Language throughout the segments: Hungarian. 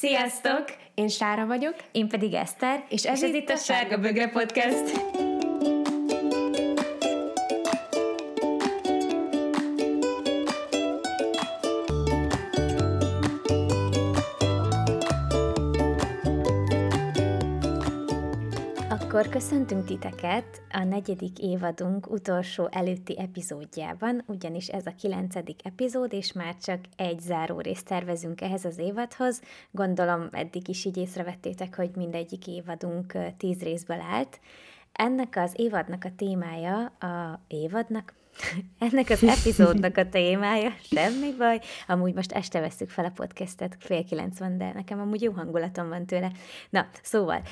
Sziasztok! Én Sára vagyok. Én pedig Eszter. És ez, és ez itt a Sárga Bögre Podcast. Akkor köszöntünk titeket a negyedik évadunk utolsó előtti epizódjában, ugyanis ez a kilencedik epizód, és már csak egy záró részt tervezünk ehhez az évadhoz. Gondolom eddig is így észrevettétek, hogy mindegyik évadunk tíz részből állt. Ennek az évadnak a témája, a évadnak, ennek az epizódnak a témája, semmi baj. Amúgy most este veszük fel a podcastet, fél kilenc van, de nekem amúgy jó hangulatom van tőle. Na, szóval,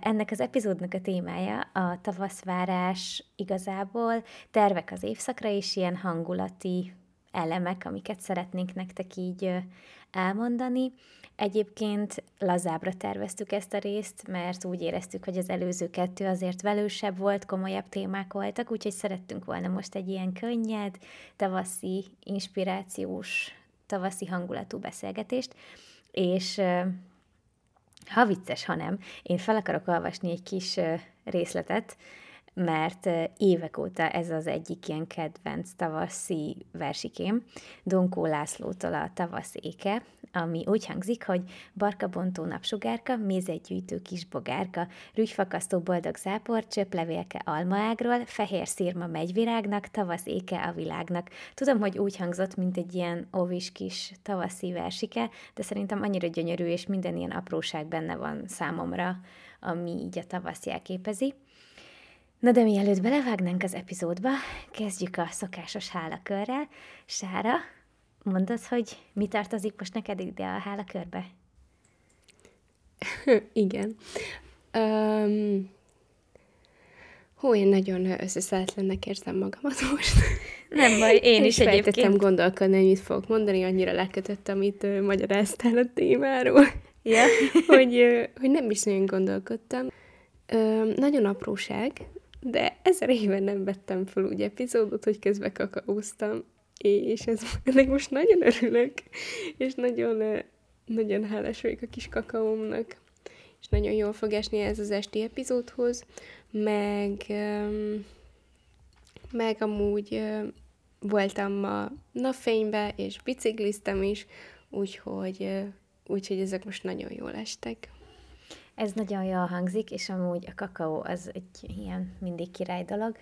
ennek az epizódnak a témája a tavaszvárás igazából, tervek az évszakra, és ilyen hangulati elemek, amiket szeretnénk nektek így elmondani. Egyébként lazábra terveztük ezt a részt, mert úgy éreztük, hogy az előző kettő azért velősebb volt, komolyabb témák voltak, úgyhogy szerettünk volna most egy ilyen könnyed, tavaszi, inspirációs, tavaszi hangulatú beszélgetést, és ha vicces, ha nem, én fel akarok olvasni egy kis részletet, mert évek óta ez az egyik ilyen kedvenc tavaszi versikém, Donkó Lászlótól a tavasz éke, ami úgy hangzik, hogy barkabontó napsugárka, mézegyűjtő kis bogárka, rügyfakasztó boldog zápor, csöplevélke almaágról, fehér szírma megyvirágnak, tavasz éke a világnak. Tudom, hogy úgy hangzott, mint egy ilyen óvis kis tavaszi versike, de szerintem annyira gyönyörű, és minden ilyen apróság benne van számomra, ami így a tavasz jelképezi. Na de mielőtt belevágnánk az epizódba, kezdjük a szokásos hálakörrel. Sára, mondod, hogy mi tartozik most neked ide a hálakörbe? Igen. Um, hú, én nagyon összeszállatlannak érzem magamat most. Nem baj, én is egyébként. gondolkodni, hogy mit fogok mondani, annyira lekötött, amit uh, magyaráztál a témáról. Ja. hogy, uh, hogy nem is nagyon gondolkodtam. Uh, nagyon apróság, de ezer éve nem vettem fel úgy epizódot, hogy közben kakaóztam, és ez, ennek most nagyon örülök, és nagyon, nagyon hálás vagyok a kis kakaómnak, és nagyon jól fog esni ez az esti epizódhoz, meg, meg amúgy voltam ma napfénybe, és bicikliztem is, úgyhogy, úgyhogy ezek most nagyon jól estek. Ez nagyon jól hangzik, és amúgy a kakaó az egy ilyen mindig király dolog.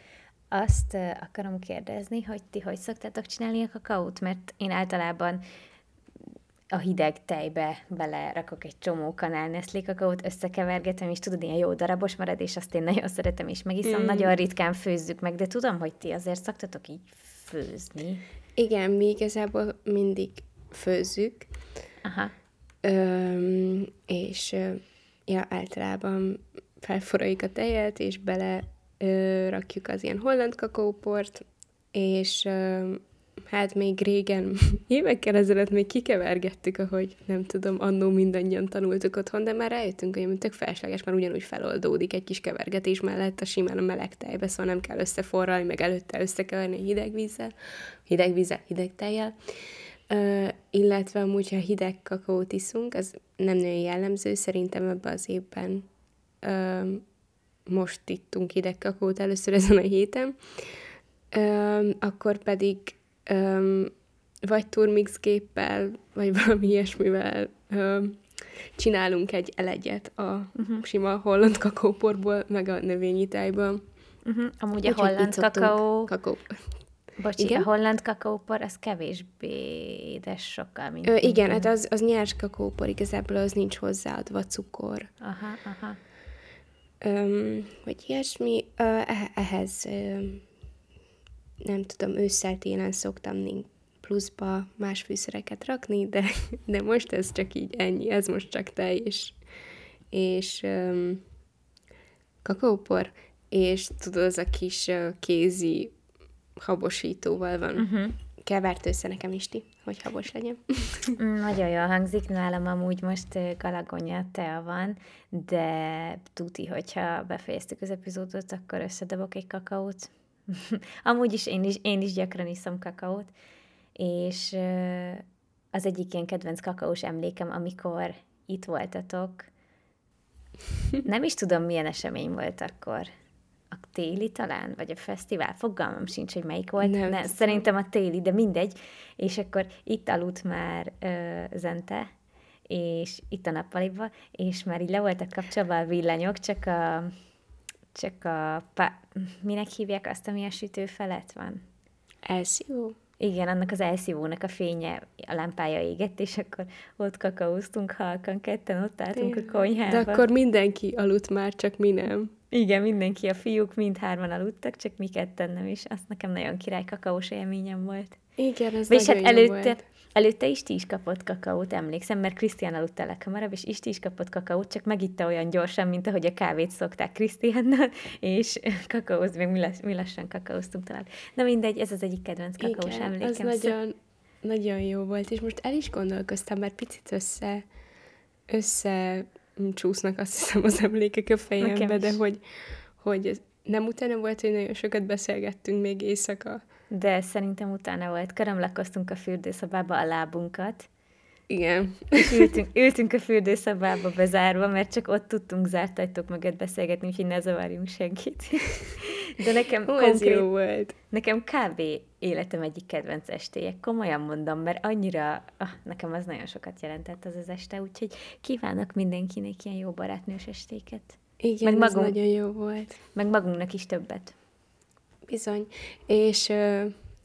Azt akarom kérdezni, hogy ti hogy szoktátok csinálni a kakaót? Mert én általában a hideg tejbe belerakok egy csomó kanál Nestlé kakaót, összekevergetem, és tudod, ilyen jó darabos marad, és azt én nagyon szeretem, és megiszom. Mm. Nagyon ritkán főzzük meg, de tudom, hogy ti azért szoktatok így főzni. Igen, mi igazából mindig főzzük. Aha. Öm, és ja, általában felforraljuk a tejet, és bele ö, rakjuk az ilyen holland kakaóport, és ö, hát még régen, évekkel ezelőtt még kikevergettük, ahogy nem tudom, annó mindannyian tanultuk otthon, de már rájöttünk, hogy tök felesleges, már ugyanúgy feloldódik egy kis kevergetés mellett a simán a meleg tejbe, szóval nem kell összeforralni, meg előtte összekeverni hideg vízzel, hideg vízzel, hideg tejjel. Uh, illetve amúgy, ha hideg kakaót iszunk, az nem nagyon jellemző, szerintem ebben az évben uh, most ittunk hideg kakaót először ezen a héten, uh, akkor pedig um, vagy turmix géppel, vagy valami ilyesmivel um, csinálunk egy elegyet a uh-huh. sima holland kakaóporból, meg a növényi tejből. Uh-huh. Amúgy a holland kakaó... kakaó Bocsi, igen? a holland kakaópor az kevésbé édes sokkal, mint... Ö, igen, hát az, az nyers kakaópor, igazából az nincs hozzáadva cukor. Aha, aha. Öm, vagy ilyesmi, ö, ehhez ö, nem tudom, ősszel télen szoktam pluszba más fűszereket rakni, de, de most ez csak így ennyi, ez most csak tej és, és öm, kakaópor, és tudod, az a kis kézi habosítóval van. Uh-huh. Kevert össze nekem Isti, hogy habos legyen. Mm, nagyon jól hangzik, nálam amúgy most galagonya tea van, de tuti, hogyha befejeztük az epizódot, akkor összedobok egy kakaót. amúgy is én, is én is gyakran iszom kakaót, és az egyik ilyen kedvenc kakaós emlékem, amikor itt voltatok. Nem is tudom, milyen esemény volt akkor. Téli talán, vagy a fesztivál, fogalmam sincs, hogy melyik volt. Nem, Nem szerintem a téli, de mindegy. És akkor itt aludt már ö, Zente, és itt a nappaliba, és már így le voltak kapcsolva a villanyok, csak a, csak a, pa, minek hívják azt, ami a sütő felett van? Elszívó? Igen, annak az elszívónak a fénye, a lámpája égett, és akkor ott kakaóztunk halkan, ketten ott álltunk a konyhában. De akkor mindenki aludt már, csak mi nem. Igen, mindenki, a fiúk mindhárman aludtak, csak mi ketten nem, és azt nekem nagyon király kakaós élményem volt. Igen, ez Vagyis hát előtte, volt. előtte Isti is kapott kakaót, emlékszem, mert Krisztián aludt a leghamarabb, és Isti is kapott kakaót, csak megitta olyan gyorsan, mint ahogy a kávét szokták Krisztiánnal, és kakaóz, még mi, lass, mi lassan kakaóztunk talán. Na mindegy, ez az egyik kedvenc kakaós Igen, emlékem. az nagyon, nagyon jó volt, és most el is gondolkoztam, mert picit össze, össze csúsznak azt hiszem az emlékek a fejembe, de hogy, hogy nem utána volt, hogy nagyon sokat beszélgettünk még éjszaka. De szerintem utána volt. Körömlakoztunk a fürdőszobába a lábunkat. Igen. És ültünk, ültünk a fürdőszobába bezárva, mert csak ott tudtunk zárt ajtók mögött beszélgetni, úgyhogy ne zavarjunk senkit. De nekem Ó, konkrét, ez jó volt. Nekem kb. életem egyik kedvenc estéje. Komolyan mondom, mert annyira, ah, nekem az nagyon sokat jelentett az az este, úgyhogy kívánok mindenkinek ilyen jó barátnős estéket. Igen, meg magunk, nagyon jó volt. Meg magunknak is többet. Bizony. És,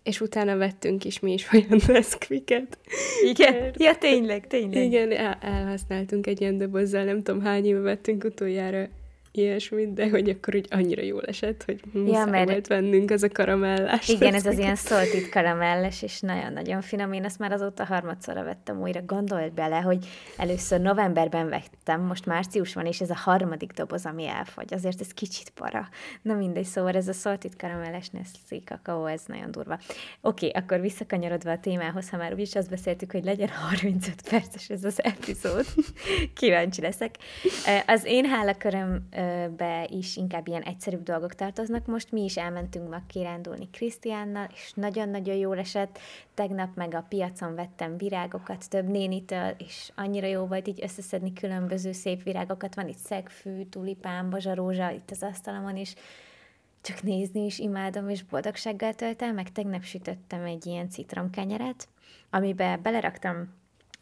és utána vettünk is mi is olyan leszkviket. Igen? Ja, tényleg, tényleg. Igen, el, elhasználtunk egy ilyen dobozzal, nem tudom hány éve vettünk utoljára ilyesmit, de hogy akkor úgy annyira jól esett, hogy ja, mert... volt vennünk az a karamellás. Igen, ez az ilyen szoltit karamelles, és nagyon-nagyon finom. Én azt már azóta harmadszorra vettem újra. Gondolt bele, hogy először novemberben vettem, most március van, és ez a harmadik doboz, ami elfogy. Azért ez kicsit para. Na mindegy, szóval ez a szoltit karamelles Nestlé kakaó, ez nagyon durva. Oké, okay, akkor visszakanyarodva a témához, ha már úgyis azt beszéltük, hogy legyen 35 perces ez az epizód. Kíváncsi leszek. Az én hálaköröm be is inkább ilyen egyszerűbb dolgok tartoznak. Most mi is elmentünk ma kirándulni Krisztiánnal, és nagyon-nagyon jól esett. Tegnap meg a piacon vettem virágokat több nénitől, és annyira jó volt így összeszedni különböző szép virágokat. Van itt szegfű, tulipán, bazsarózsa itt az asztalomon is. Csak nézni is imádom, és boldogsággal tölt el, meg tegnap sütöttem egy ilyen citromkenyeret, amiben beleraktam,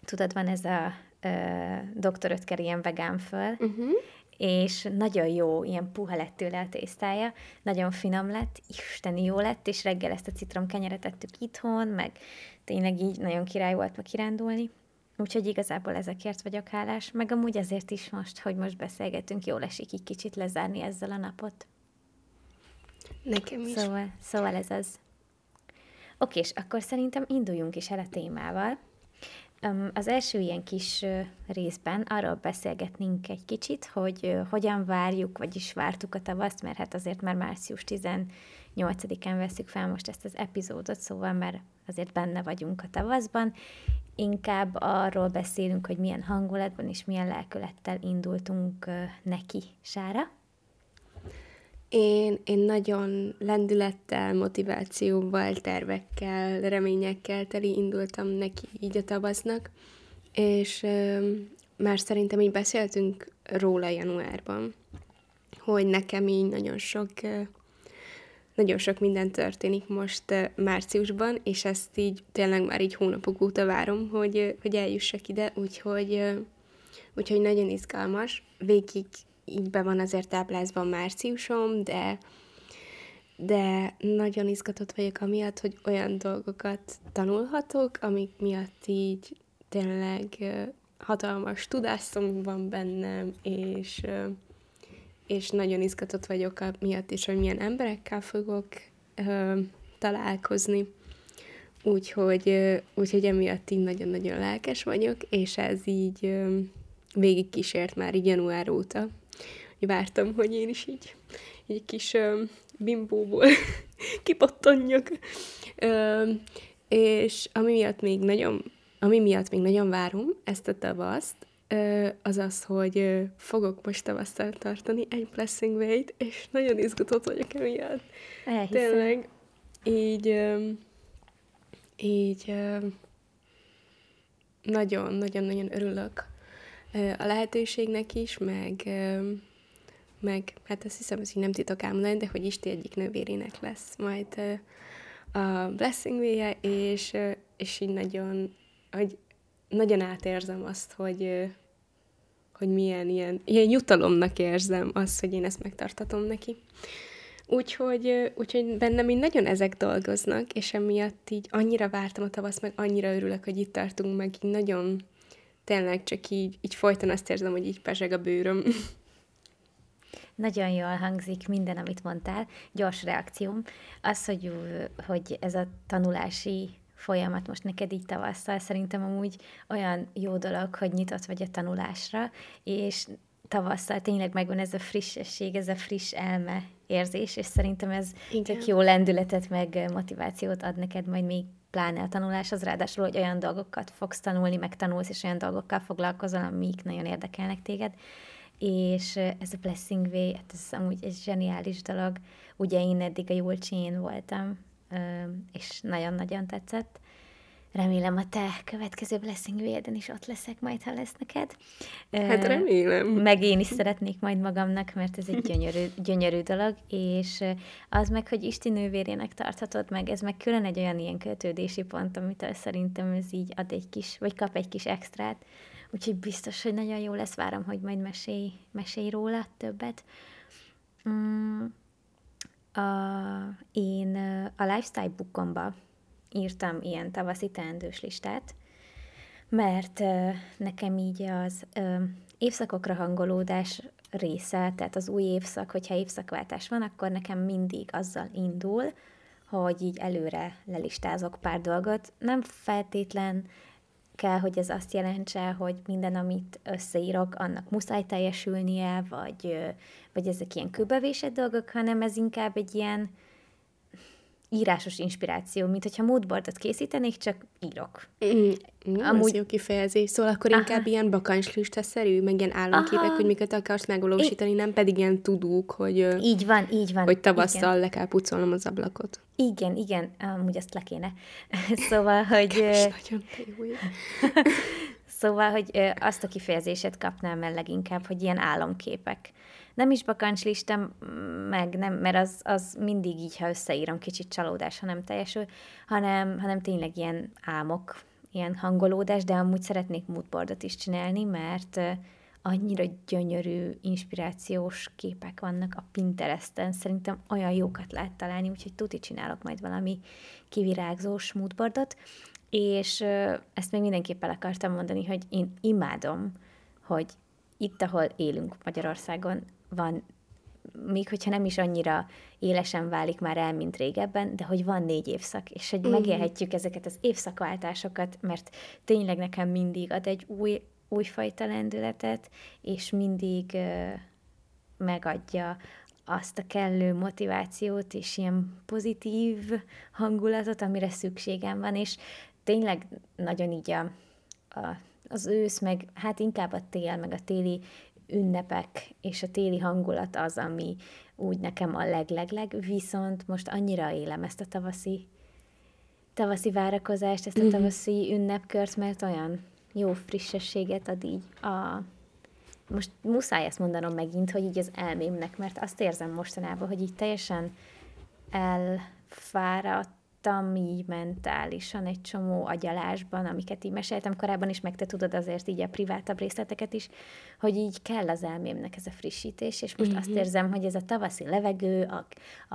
tudod, van ez a ö, Dr. Ötker ilyen vegán föl, uh-huh és nagyon jó, ilyen puha lett tőle a tésztája, nagyon finom lett, isteni jó lett, és reggel ezt a citromkenyeret tettük itthon, meg tényleg így nagyon király volt ma kirándulni. Úgyhogy igazából ezekért vagyok hálás, meg amúgy azért is most, hogy most beszélgetünk, jól esik így kicsit lezárni ezzel a napot. Nekem is. Szóval, szóval ez az. Oké, és akkor szerintem induljunk is el a témával. Az első ilyen kis részben arról beszélgetnénk egy kicsit, hogy hogyan várjuk, vagyis vártuk a tavaszt, mert hát azért már március 18-án veszük fel most ezt az epizódot, szóval már azért benne vagyunk a tavaszban. Inkább arról beszélünk, hogy milyen hangulatban és milyen lelkülettel indultunk neki sára. Én, én nagyon lendülettel, motivációval, tervekkel, reményekkel teli indultam neki így a tavasznak, és ö, már szerintem így beszéltünk róla januárban, hogy nekem így nagyon sok, ö, nagyon sok minden történik most ö, márciusban, és ezt így tényleg már így hónapok óta várom, hogy, ö, hogy eljussak ide, úgyhogy, ö, úgyhogy nagyon izgalmas. Végig így be van azért táblázva márciusom, de, de nagyon izgatott vagyok amiatt, hogy olyan dolgokat tanulhatok, amik miatt így tényleg hatalmas tudásom van bennem, és, és nagyon izgatott vagyok miatt is, hogy milyen emberekkel fogok találkozni. Úgyhogy, úgyhogy emiatt így nagyon-nagyon lelkes vagyok, és ez így végig kísért már így január óta vártam, hogy én is így, így kis ö, bimbóból kipattanjak. Ö, és ami miatt még nagyon, ami miatt még nagyon várom ezt a tavaszt, az az, hogy fogok most tavasztal tartani egy Blessing Way-t, és nagyon izgatott vagyok emiatt. Elhiszem. Tényleg, így, így nagyon-nagyon-nagyon örülök a lehetőségnek is, meg, meg hát azt hiszem, hogy nem titok elmondani, de hogy Isti egyik nővérének lesz majd a blessing véje, és, és így nagyon, hogy nagyon átérzem azt, hogy, hogy milyen ilyen, ilyen jutalomnak érzem azt, hogy én ezt megtartatom neki. Úgyhogy, úgyhogy bennem így nagyon ezek dolgoznak, és emiatt így annyira vártam a tavasz, meg annyira örülök, hogy itt tartunk, meg így nagyon tényleg csak így, így folyton azt érzem, hogy így peseg a bőröm. Nagyon jól hangzik minden, amit mondtál. Gyors reakcióm. Az, hogy, hogy ez a tanulási folyamat most neked így tavasszal, szerintem amúgy olyan jó dolog, hogy nyitott vagy a tanulásra, és tavasszal tényleg megvan ez a frissesség, ez a friss elme érzés, és szerintem ez Igen. tök jó lendületet, meg motivációt ad neked majd még pláne a tanulás, az ráadásul, hogy olyan dolgokat fogsz tanulni, meg tanulsz, és olyan dolgokkal foglalkozol, amik nagyon érdekelnek téged. És ez a Blessing Way, hát ez amúgy egy zseniális dolog. Ugye én eddig a Julcsén voltam, és nagyon-nagyon tetszett. Remélem a te következő Blessing Véden is ott leszek majd, ha lesz neked. Hát remélem. Meg én is szeretnék majd magamnak, mert ez egy gyönyörű, gyönyörű dolog, és az meg, hogy Isti nővérének tarthatod meg, ez meg külön egy olyan ilyen kötődési pont, amit szerintem ez így ad egy kis, vagy kap egy kis extrát. Úgyhogy biztos, hogy nagyon jó lesz, várom, hogy majd mesélj, mesélj róla többet. Mm, a, én a Lifestyle Bookomba írtam ilyen tavaszi teendős listát, mert nekem így az évszakokra hangolódás része, tehát az új évszak, hogyha évszakváltás van, akkor nekem mindig azzal indul, hogy így előre lelistázok pár dolgot. Nem feltétlen kell, hogy ez azt jelentse, hogy minden, amit összeírok, annak muszáj teljesülnie, vagy, vagy ezek ilyen kőbevésett dolgok, hanem ez inkább egy ilyen, írásos inspiráció, mint hogyha moodboardot készítenék, csak írok. Mm, mm, Amúgy... jó kifejezés. Szóval akkor Aha. inkább ilyen bakancslistaszerű, meg ilyen államképek, Aha. hogy miket akarsz megvalósítani, nem pedig ilyen tudók, hogy... Így van, így van. Hogy tavasszal igen. le kell pucolnom az ablakot. Igen, igen, amúgy azt le kéne. szóval, hogy... Nagyon szóval, hogy azt a kifejezését kapnám el leginkább, hogy ilyen álomképek nem is bakancslista, meg nem, mert az, az mindig így, ha összeírom, kicsit csalódás, ha nem teljesül, hanem, hanem tényleg ilyen álmok, ilyen hangolódás, de amúgy szeretnék moodboardot is csinálni, mert annyira gyönyörű, inspirációs képek vannak a Pinteresten, szerintem olyan jókat lehet találni, úgyhogy tuti csinálok majd valami kivirágzós moodboardot, és ezt még mindenképp el akartam mondani, hogy én imádom, hogy itt, ahol élünk Magyarországon, van, még hogyha nem is annyira élesen válik már el, mint régebben, de hogy van négy évszak, és hogy mm. megélhetjük ezeket az évszakváltásokat, mert tényleg nekem mindig ad egy új, újfajta lendületet, és mindig uh, megadja azt a kellő motivációt és ilyen pozitív hangulatot, amire szükségem van, és tényleg nagyon így a, a, az ősz, meg hát inkább a tél, meg a téli ünnepek és a téli hangulat az, ami úgy nekem a leglegleg, viszont most annyira élem ezt a tavaszi tavaszi várakozást, ezt a mhm. tavaszi ünnepkört, mert olyan jó frissességet ad így a... Most muszáj ezt mondanom megint, hogy így az elmémnek, mert azt érzem mostanában, hogy így teljesen elfáradt voltam így mentálisan egy csomó agyalásban, amiket így meséltem korábban is, meg te tudod azért így a privátabb részleteket is, hogy így kell az elmémnek ez a frissítés, és most uh-huh. azt mhm. érzem, hogy ez a tavaszi levegő, a,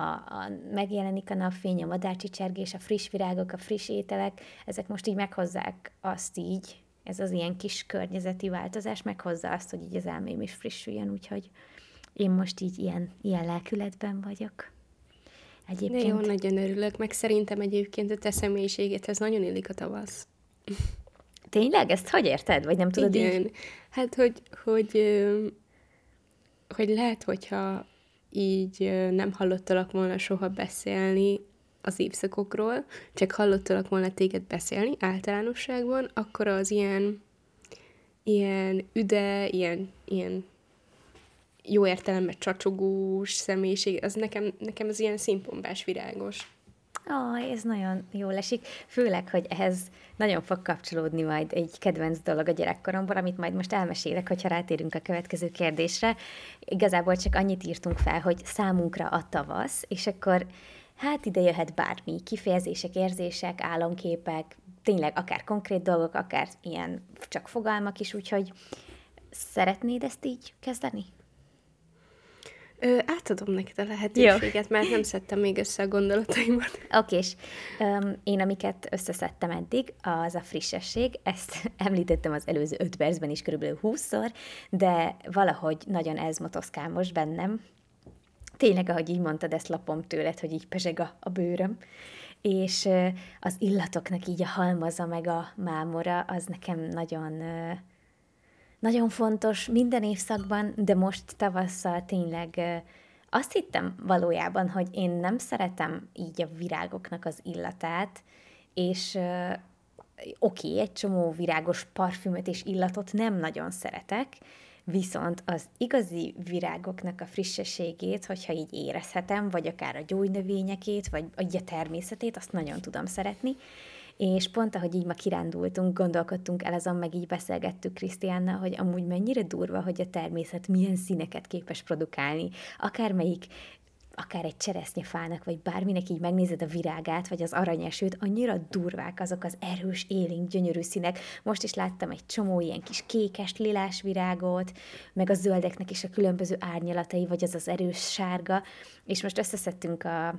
a, a megjelenik a napfény, a madárcsicsergés, a friss virágok, a friss ételek, ezek most így meghozzák azt így, ez az ilyen kis környezeti változás meghozza azt, hogy így az elmém is frissüljön, úgyhogy én most így ilyen, ilyen lelkületben vagyok. Egyébként... De jó, nagyon örülök, meg szerintem egyébként a te személyiségedhez nagyon illik a tavasz. Tényleg? Ezt hogy érted? Vagy nem tudod Igen. így? Hát, hogy, hogy, hogy lehet, hogyha így nem hallottalak volna soha beszélni az évszakokról, csak hallottalak volna téged beszélni általánosságban, akkor az ilyen, ilyen üde, ilyen, ilyen jó értelemben csacsogós személyiség, az nekem, nekem az ilyen színpombás virágos. Ó, ez nagyon jól esik, főleg, hogy ehhez nagyon fog kapcsolódni majd egy kedvenc dolog a gyerekkoromból, amit majd most elmesélek, hogyha rátérünk a következő kérdésre. Igazából csak annyit írtunk fel, hogy számunkra a tavasz, és akkor hát ide jöhet bármi, kifejezések, érzések, álomképek, tényleg akár konkrét dolgok, akár ilyen csak fogalmak is, úgyhogy szeretnéd ezt így kezdeni? Ö, átadom neked a lehetőséget, Jó. mert nem szedtem még össze a gondolataimat. Oké, és um, én amiket összeszedtem eddig, az a frissesség, ezt említettem az előző öt percben is körülbelül húszszor, de valahogy nagyon ez motoszkál most bennem. Tényleg, ahogy így mondtad, ezt lapom tőled, hogy így pezseg a, a bőröm és az illatoknak így a halmaza meg a mámora, az nekem nagyon nagyon fontos minden évszakban, de most tavasszal tényleg azt hittem valójában, hogy én nem szeretem így a virágoknak az illatát, és oké, okay, egy csomó virágos parfümöt és illatot nem nagyon szeretek, viszont az igazi virágoknak a frissességét, hogyha így érezhetem, vagy akár a gyógynövényekét, vagy a természetét, azt nagyon tudom szeretni, és pont ahogy így ma kirándultunk, gondolkodtunk el azon, meg így beszélgettük Krisztiánnal, hogy amúgy mennyire durva, hogy a természet milyen színeket képes produkálni, akármelyik akár egy cseresznyefának, vagy bárminek így megnézed a virágát, vagy az aranyesőt, annyira durvák azok az erős, élénk, gyönyörű színek. Most is láttam egy csomó ilyen kis kékes, lilás virágot, meg a zöldeknek is a különböző árnyalatai, vagy az az erős sárga, és most összeszedtünk a,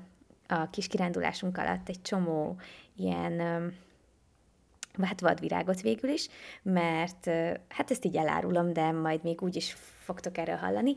a kis kirándulásunk alatt egy csomó ilyen hát vadvirágot végül is, mert hát ezt így elárulom, de majd még úgy is fogtok erről hallani.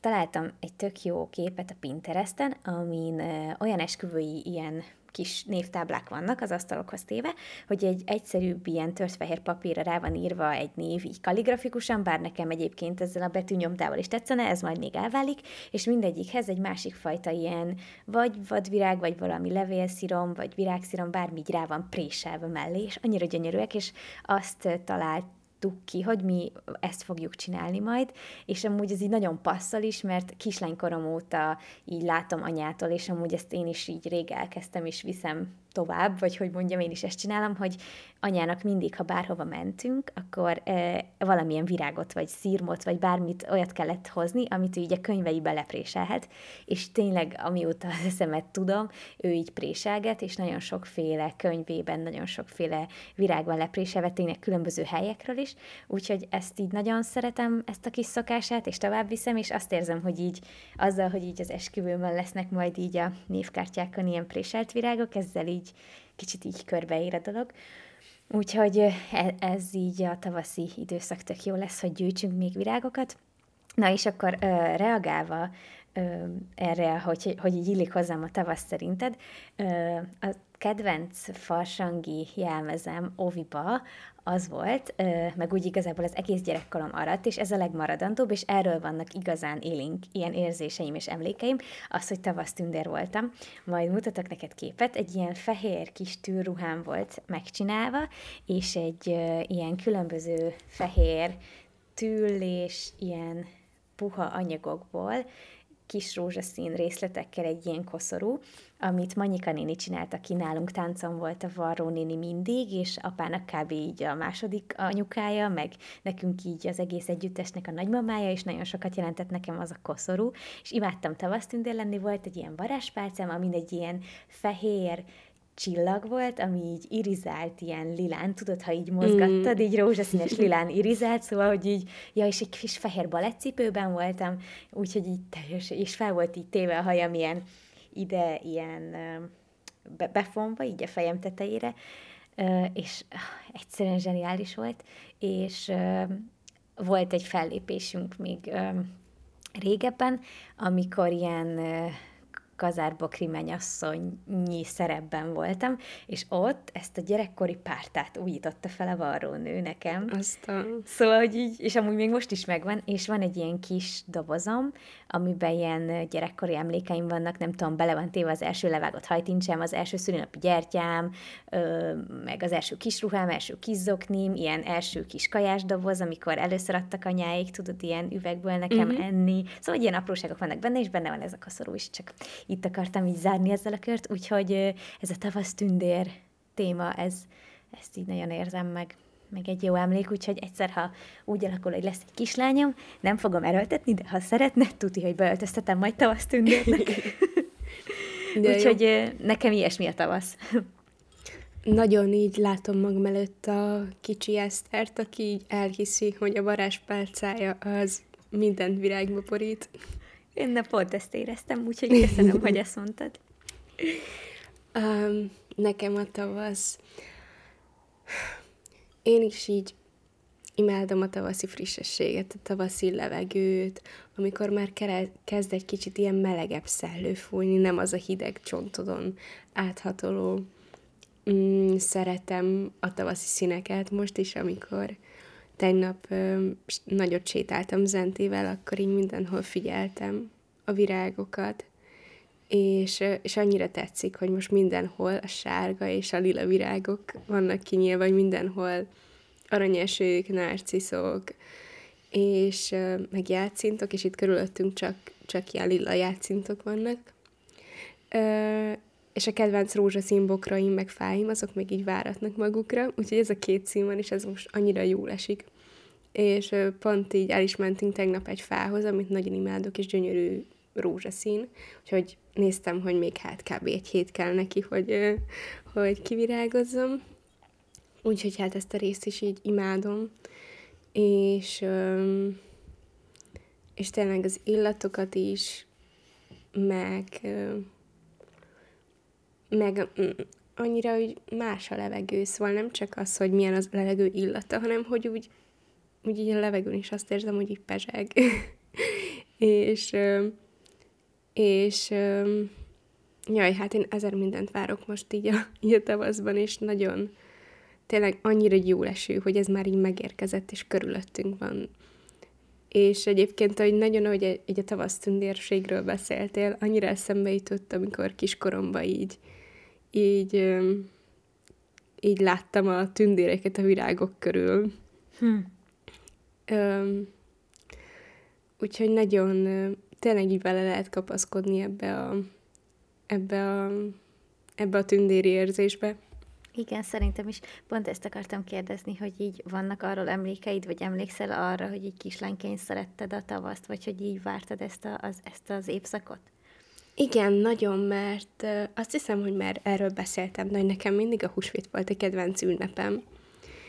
Találtam egy tök jó képet a Pinteresten, amin olyan esküvői ilyen kis névtáblák vannak az asztalokhoz téve, hogy egy egyszerűbb ilyen törtfehér papírra rá van írva egy név így kaligrafikusan, bár nekem egyébként ezzel a betűnyomtával is tetszene, ez majd még elválik, és mindegyikhez egy másik fajta ilyen vagy vadvirág, vagy valami levélszirom, vagy virágszirom, bármi így rá van préselve mellé, és annyira gyönyörűek, és azt talált találtuk ki, hogy mi ezt fogjuk csinálni majd, és amúgy ez így nagyon passzol is, mert kislánykorom óta így látom anyától, és amúgy ezt én is így rég elkezdtem, és viszem tovább, vagy hogy mondjam, én is ezt csinálom, hogy anyának mindig, ha bárhova mentünk, akkor e, valamilyen virágot, vagy szírmot, vagy bármit olyat kellett hozni, amit ő így a könyveibe lepréselhet, és tényleg amióta az eszemet tudom, ő így préselget, és nagyon sokféle könyvében, nagyon sokféle virágban lepréselve, tényleg különböző helyekről is, úgyhogy ezt így nagyon szeretem, ezt a kis szokását, és tovább viszem, és azt érzem, hogy így azzal, hogy így az esküvőmön lesznek majd így a névkártyákon ilyen préselt virágok, ezzel így kicsit így körbeér a dolog. Úgyhogy e, ez így a tavaszi időszak tök jó lesz, hogy gyűjtsünk még virágokat. Na és akkor ö, reagálva erre, hogy, hogy így illik hozzám a tavasz szerinted, a kedvenc farsangi jelmezem Oviba az volt, meg úgy igazából az egész gyerekkorom aradt, és ez a legmaradandóbb, és erről vannak igazán élénk ilyen érzéseim és emlékeim, az, hogy tündér voltam. Majd mutatok neked képet, egy ilyen fehér kis tűrruhám volt megcsinálva, és egy ilyen különböző fehér tül és ilyen puha anyagokból kis rózsaszín részletekkel egy ilyen koszorú, amit Manyika néni csinált, aki nálunk táncon volt a Varró néni mindig, és apának kb. így a második anyukája, meg nekünk így az egész együttesnek a nagymamája, és nagyon sokat jelentett nekem az a koszorú, és imádtam tavasztündér lenni, volt egy ilyen varázspálcám, amin egy ilyen fehér, csillag volt, ami így irizált ilyen lilán, tudod, ha így mozgattad, mm. így rózsaszínes lilán irizált, szóval, hogy így, ja, és egy kis fehér balettcipőben voltam, úgyhogy így teljes, és fel volt így téve a hajam ilyen ide, ilyen be, befonva, így a fejem tetejére, és egyszerűen zseniális volt, és volt egy fellépésünk még régebben, amikor ilyen Kazárbokri mennyasszonyi szerepben voltam, és ott ezt a gyerekkori pártát újította fel a varrónő nekem. Aztán. Szóval, hogy így, és amúgy még most is megvan, és van egy ilyen kis dobozom, amiben ilyen gyerekkori emlékeim vannak, nem tudom, bele van téve az első levágott hajtincsem, az első szülinapi gyertyám, ö, meg az első kis ruhám, első kis zoknim, ilyen első kis kajás doboz, amikor először adtak anyáik, tudod, ilyen üvegből nekem mm-hmm. enni. Szóval ilyen apróságok vannak benne, és benne van ez a koszorú is, csak itt akartam így zárni ezzel a kört, úgyhogy ez a tavasz tündér téma, ez, ezt így nagyon érzem meg meg egy jó emlék, úgyhogy egyszer, ha úgy alakul, hogy lesz egy kislányom, nem fogom erőltetni, de ha szeretne, tudja, hogy beöltöztetem majd tavasz tündérnek. úgyhogy nekem ilyesmi a tavasz. Nagyon így látom magam előtt a kicsi Esztert, aki így elhiszi, hogy a varázspálcája az mindent virágba borít. Én ne pont ezt éreztem, úgyhogy köszönöm, hogy ezt mondtad. Um, nekem a tavasz... Én is így imádom a tavaszi frissességet, a tavaszi levegőt, amikor már kezd egy kicsit ilyen melegebb szellő fújni, nem az a hideg csontodon áthatoló. Mm, szeretem a tavaszi színeket most is, amikor tegnap ö, nagyot sétáltam Zentével, akkor így mindenhol figyeltem a virágokat, és, és annyira tetszik, hogy most mindenhol a sárga és a lila virágok vannak kinyílva, vagy mindenhol aranyesők, narciszok, és meg játszintok, és itt körülöttünk csak, csak ilyen lila játszintok vannak. És a kedvenc rózsaszín bokraim, meg fáim, azok még így váratnak magukra, úgyhogy ez a két szín van, és ez most annyira jól esik. És pont így el is mentünk tegnap egy fához, amit nagyon imádok, és gyönyörű rózsaszín, úgyhogy néztem, hogy még hát kb. egy hét kell neki, hogy, hogy kivirágozzam. Úgyhogy hát ezt a részt is így imádom. És, és tényleg az illatokat is, meg, meg mm, annyira, hogy más a levegő, szóval nem csak az, hogy milyen az levegő illata, hanem hogy úgy, úgy így a levegőn is azt érzem, hogy így pezseg. és, és jaj, hát én ezer mindent várok most így a, így a tavaszban, és nagyon, tényleg annyira jó eső, hogy ez már így megérkezett, és körülöttünk van. És egyébként, hogy nagyon, hogy egy a tavasz tündérségről beszéltél, annyira eszembe jutott, amikor kiskoromban így, így, így láttam a tündéreket a virágok körül. Hm. Úgyhogy nagyon, tényleg így vele lehet kapaszkodni ebbe a, ebbe a, ebbe a tündéri érzésbe. Igen, szerintem is pont ezt akartam kérdezni, hogy így vannak arról emlékeid, vagy emlékszel arra, hogy így kislányként szeretted a tavaszt, vagy hogy így vártad ezt, a, az, ezt az évszakot? Igen, nagyon, mert azt hiszem, hogy már erről beszéltem, de hogy nekem mindig a húsvét volt a kedvenc ünnepem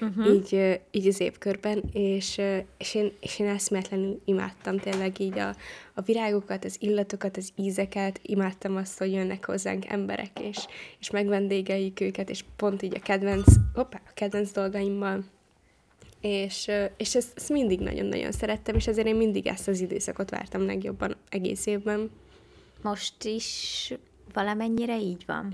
uh-huh. így, így az évkörben, és, és, én, és én eszméletlenül imádtam tényleg így a, a virágokat, az illatokat, az ízeket, imádtam azt, hogy jönnek hozzánk emberek, és, és megvendégeik őket, és pont így a kedvenc, hoppá, a kedvenc dolgaimmal. És, és ezt, ezt mindig nagyon-nagyon szerettem, és ezért én mindig ezt az időszakot vártam legjobban egész évben. Most is valamennyire így van?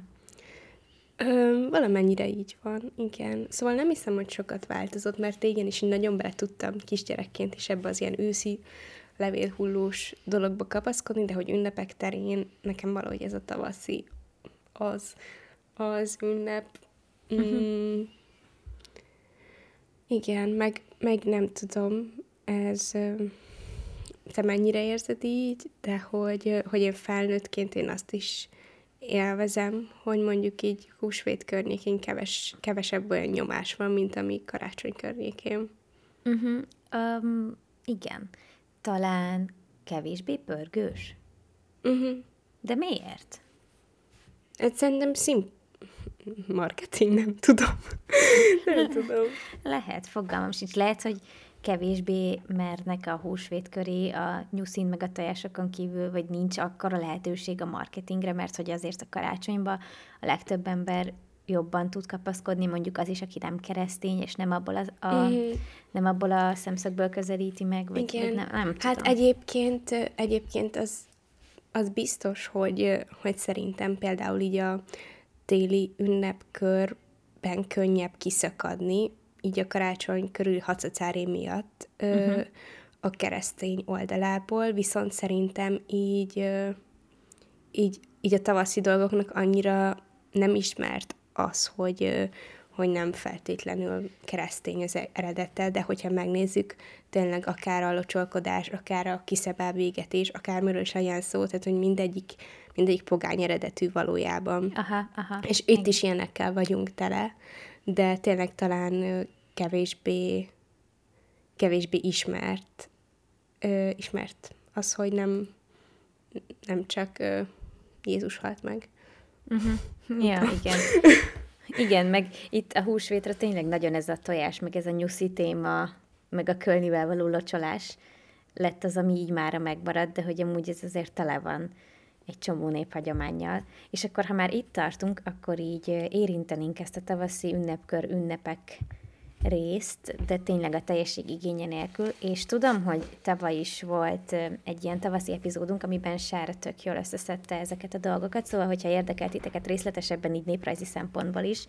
Ö, valamennyire így van, igen. Szóval nem hiszem, hogy sokat változott, mert igen is nagyon bele tudtam kisgyerekként is ebbe az ilyen őszi levélhullós dologba kapaszkodni, de hogy ünnepek terén nekem valahogy ez a tavaszi az, az ünnep. Mm, uh-huh. Igen, meg, meg nem tudom, ez te mennyire érzed így, de hogy, hogy én felnőttként én azt is élvezem, hogy mondjuk így húsvét környékén keves, kevesebb olyan nyomás van, mint ami karácsony környékén. Uh-huh. Um, igen. Talán kevésbé pörgős? Uh-huh. De miért? Hát szerintem szim marketing, nem tudom. nem tudom. Lehet, fogalmam sincs. Lehet, hogy kevésbé mernek a húsvét köré a nyuszin meg a tojásokon kívül, vagy nincs akkora lehetőség a marketingre, mert hogy azért a karácsonyban a legtöbb ember jobban tud kapaszkodni, mondjuk az is, aki nem keresztény, és nem abból, az, a, mm. nem abból a szemszögből közelíti meg, vagy, Igen. vagy nem, nem tudom. Hát egyébként, egyébként az, az biztos, hogy, hogy szerintem például így a téli ünnepkörben könnyebb kiszakadni, így a karácsony körül hacacáré miatt uh-huh. a keresztény oldalából, viszont szerintem így, így, így a tavaszi dolgoknak annyira nem ismert az, hogy, hogy nem feltétlenül keresztény az eredete, de hogyha megnézzük, tényleg akár a locsolkodás, akár a kiszebál végetés, akár miről is legyen szó, tehát hogy mindegyik, mindegyik pogány eredetű valójában. Aha, aha. És itt igen. is ilyenekkel vagyunk tele, de tényleg talán kevésbé, kevésbé ismert, ö, ismert az, hogy nem, nem csak ö, Jézus halt meg. Uh-huh. Ja, igen. Igen, meg itt a húsvétra tényleg nagyon ez a tojás, meg ez a nyuszi téma, meg a kölnivel való locsolás lett az, ami így mára megmaradt, de hogy amúgy ez azért tele van egy csomó néphagyományjal. És akkor, ha már itt tartunk, akkor így érintenénk ezt a tavaszi ünnepkör ünnepek részt, de tényleg a teljesség igénye nélkül, és tudom, hogy tavaly is volt egy ilyen tavaszi epizódunk, amiben Sára tök jól összeszedte ezeket a dolgokat, szóval, hogyha érdekelt titeket részletesebben így néprajzi szempontból is,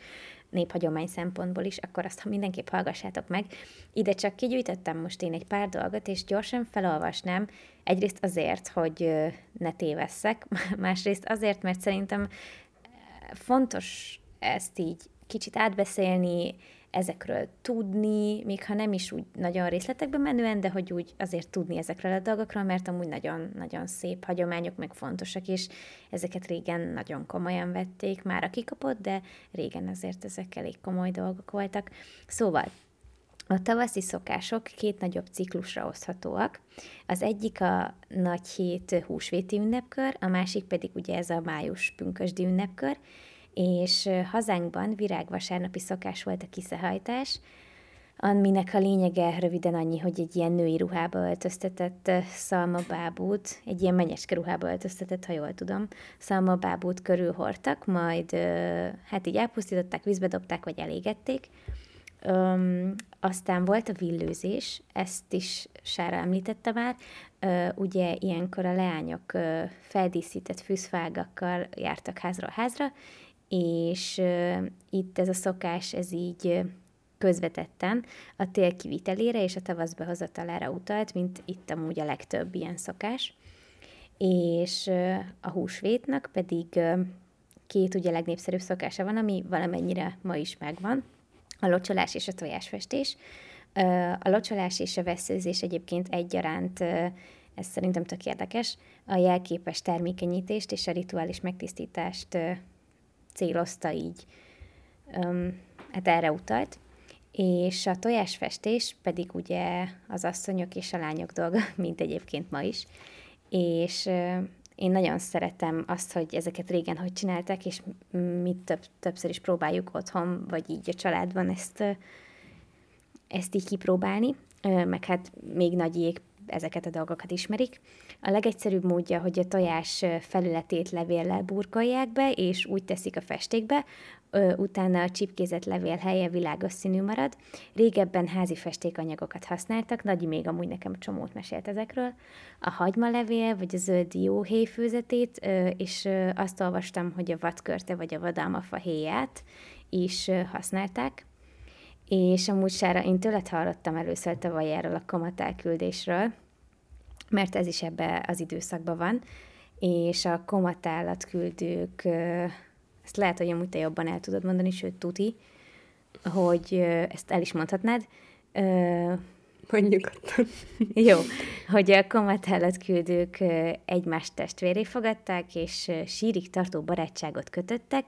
néphagyomány szempontból is, akkor azt mindenképp hallgassátok meg. Ide csak kigyűjtöttem most én egy pár dolgot, és gyorsan felolvasnám, egyrészt azért, hogy ne tévesszek, másrészt azért, mert szerintem fontos ezt így kicsit átbeszélni, ezekről tudni, még ha nem is úgy nagyon részletekbe menően, de hogy úgy azért tudni ezekről a dolgokról, mert amúgy nagyon-nagyon szép hagyományok, meg fontosak, és ezeket régen nagyon komolyan vették, már a kikapott, de régen azért ezek elég komoly dolgok voltak. Szóval, a tavaszi szokások két nagyobb ciklusra oszthatóak. Az egyik a nagy hét húsvéti ünnepkör, a másik pedig ugye ez a május pünkösdi ünnepkör, és hazánkban virágvasárnapi szokás volt a kiszehajtás, aminek a lényege röviden annyi, hogy egy ilyen női ruhába öltöztetett szalmabábút, egy ilyen menyeske ruhába öltöztetett, ha jól tudom, szalmabábút körülhortak, majd hát így elpusztították, vízbe dobták, vagy elégették. Um, aztán volt a villőzés, ezt is Sára említette már. Uh, ugye ilyenkor a leányok uh, feldíszített fűzfágakkal jártak házról házra, és itt ez a szokás, ez így közvetetten a tél kivitelére és a tavasz behozatalára utalt, mint itt amúgy a legtöbb ilyen szokás. És a húsvétnak pedig két ugye legnépszerűbb szokása van, ami valamennyire ma is megvan, a locsolás és a tojásfestés. A locsolás és a veszőzés egyébként egyaránt ez szerintem tök érdekes, a jelképes termékenyítést és a rituális megtisztítást célozta így, um, hát erre utalt. És a tojásfestés pedig ugye az asszonyok és a lányok dolga, mint egyébként ma is. És én nagyon szeretem azt, hogy ezeket régen hogy csinálták, és mit több, többször is próbáljuk otthon, vagy így a családban ezt, ezt így kipróbálni, meg hát még nagyjék ezeket a dolgokat ismerik. A legegyszerűbb módja, hogy a tojás felületét levéllel burkolják be, és úgy teszik a festékbe, utána a csipkézett levél helye világos színű marad. Régebben házi festékanyagokat használtak, Nagyi még amúgy nekem csomót mesélt ezekről. A hagymalevél, vagy a zöld dióhéj főzetét, és azt olvastam, hogy a vadkörte vagy a vadalmafa héját is használták. És amúgy Sára, én tőled hallottam először tavaly erről a kamatál küldésről, mert ez is ebbe az időszakban van, és a komatálat küldők, ezt lehet, hogy amúgy te jobban el tudod mondani, sőt, tuti, hogy ezt el is mondhatnád. Mondjuk Jó, hogy a komatálat küldők egymást testvéré fogadták, és sírig tartó barátságot kötöttek,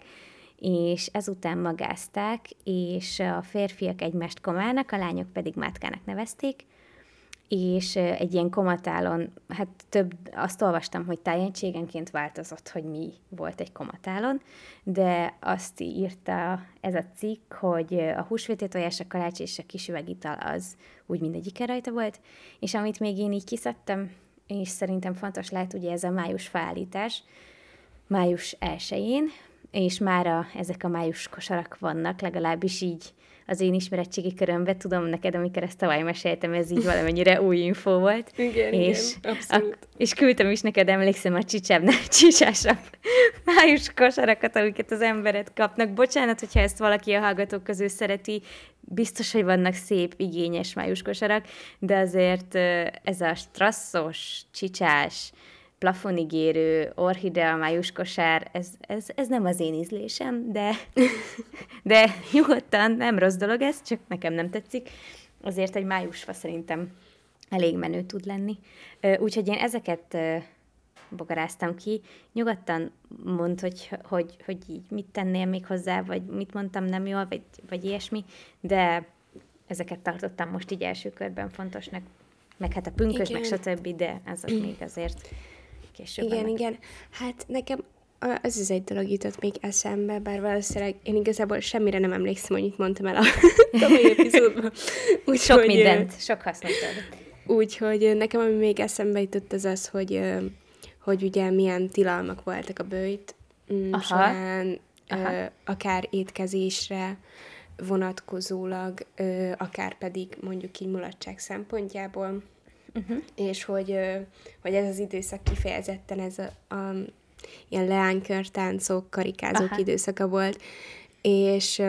és ezután magázták, és a férfiak egymást komának, a lányok pedig mátkának nevezték, és egy ilyen komatálon, hát több, azt olvastam, hogy tájegységenként változott, hogy mi volt egy komatálon, de azt írta ez a cikk, hogy a húsvéti tojás, a kalács és a kis üvegital az úgy mindegyik rajta volt, és amit még én így kiszedtem, és szerintem fontos lehet ugye ez a május felállítás, május 1-én, és már a, ezek a május kosarak vannak, legalábbis így az én ismeretségi körömbe, tudom neked, amikor ezt tavaly meséltem, ez így valamennyire új info volt. Igen, és, igen, abszolút. A, és küldtem is neked, emlékszem, a csicsábbnál csicsásabb május kosarakat, amiket az emberek kapnak. Bocsánat, hogyha ezt valaki a hallgatók közül szereti, biztos, hogy vannak szép, igényes május kosarak, de azért ez a strasszos, csicsás, plafonigérő, orhidea, májuskosár, ez, ez, ez nem az én ízlésem, de, de nyugodtan nem rossz dolog ez, csak nekem nem tetszik. Azért egy májusfa szerintem elég menő tud lenni. Úgyhogy én ezeket bogaráztam ki. Nyugodtan mondd, hogy, hogy, hogy így mit tennél még hozzá, vagy mit mondtam nem jól, vagy, vagy ilyesmi, de ezeket tartottam most így első körben fontosnak, meg hát a pünkös, igen. meg stb., de az még azért később. Igen, vannak. igen. Hát nekem az is egy dolog jutott még eszembe, bár valószínűleg én igazából semmire nem emlékszem, hogy itt mondtam el a tavalyi epizódban. Úgy, Sok hogy, mindent, sok hasznot Úgyhogy nekem ami még eszembe jutott az az, hogy, hogy ugye milyen tilalmak voltak a bőjt mm, Aha. során, Aha. akár étkezésre vonatkozólag, akár pedig mondjuk így mulatság szempontjából. Uh-huh. És hogy, hogy ez az időszak kifejezetten ez a, a ilyen leánykörtáncok, karikázók Aha. időszaka volt, és,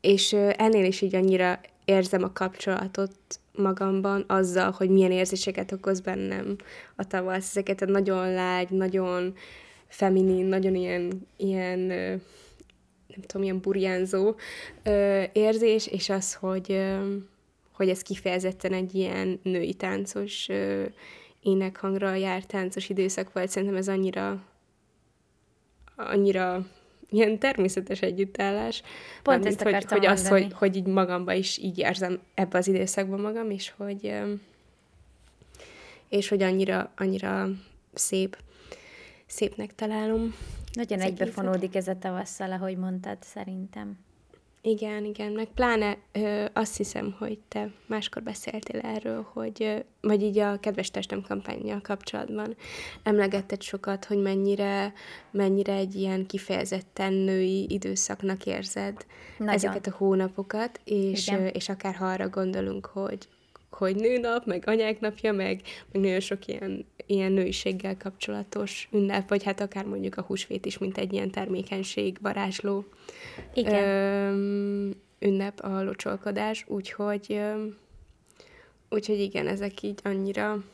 és ennél is így annyira érzem a kapcsolatot magamban azzal, hogy milyen érzéseket okoz bennem a tavasz. Ezeket a nagyon lágy, nagyon feminin, nagyon ilyen, ilyen nem tudom, ilyen burjánzó érzés, és az, hogy, hogy ez kifejezetten egy ilyen női táncos énekhangra járt táncos időszak volt, szerintem ez annyira annyira ilyen természetes együttállás. Pont ezt hogy, hogy az, hogy, hogy így magamba is így érzem ebbe az időszakban magam, és hogy és hogy annyira, annyira szép, szépnek találom. Nagyon egybefonódik ez a tavasszal, ahogy mondtad, szerintem. Igen, igen, meg pláne ö, azt hiszem, hogy te máskor beszéltél erről, hogy, ö, vagy így a Kedves Testem kampányjal kapcsolatban emlegetted sokat, hogy mennyire, mennyire egy ilyen kifejezetten női időszaknak érzed Nagyon. ezeket a hónapokat, és, ö, és akár ha arra gondolunk, hogy, hogy nőnap, meg anyák napja, meg, meg nagyon sok ilyen, ilyen nőiséggel kapcsolatos ünnep, vagy hát akár mondjuk a húsvét is, mint egy ilyen termékenység, varázsló Igen. Ö, ünnep a locsolkodás, úgyhogy, ö, úgyhogy igen, ezek így annyira,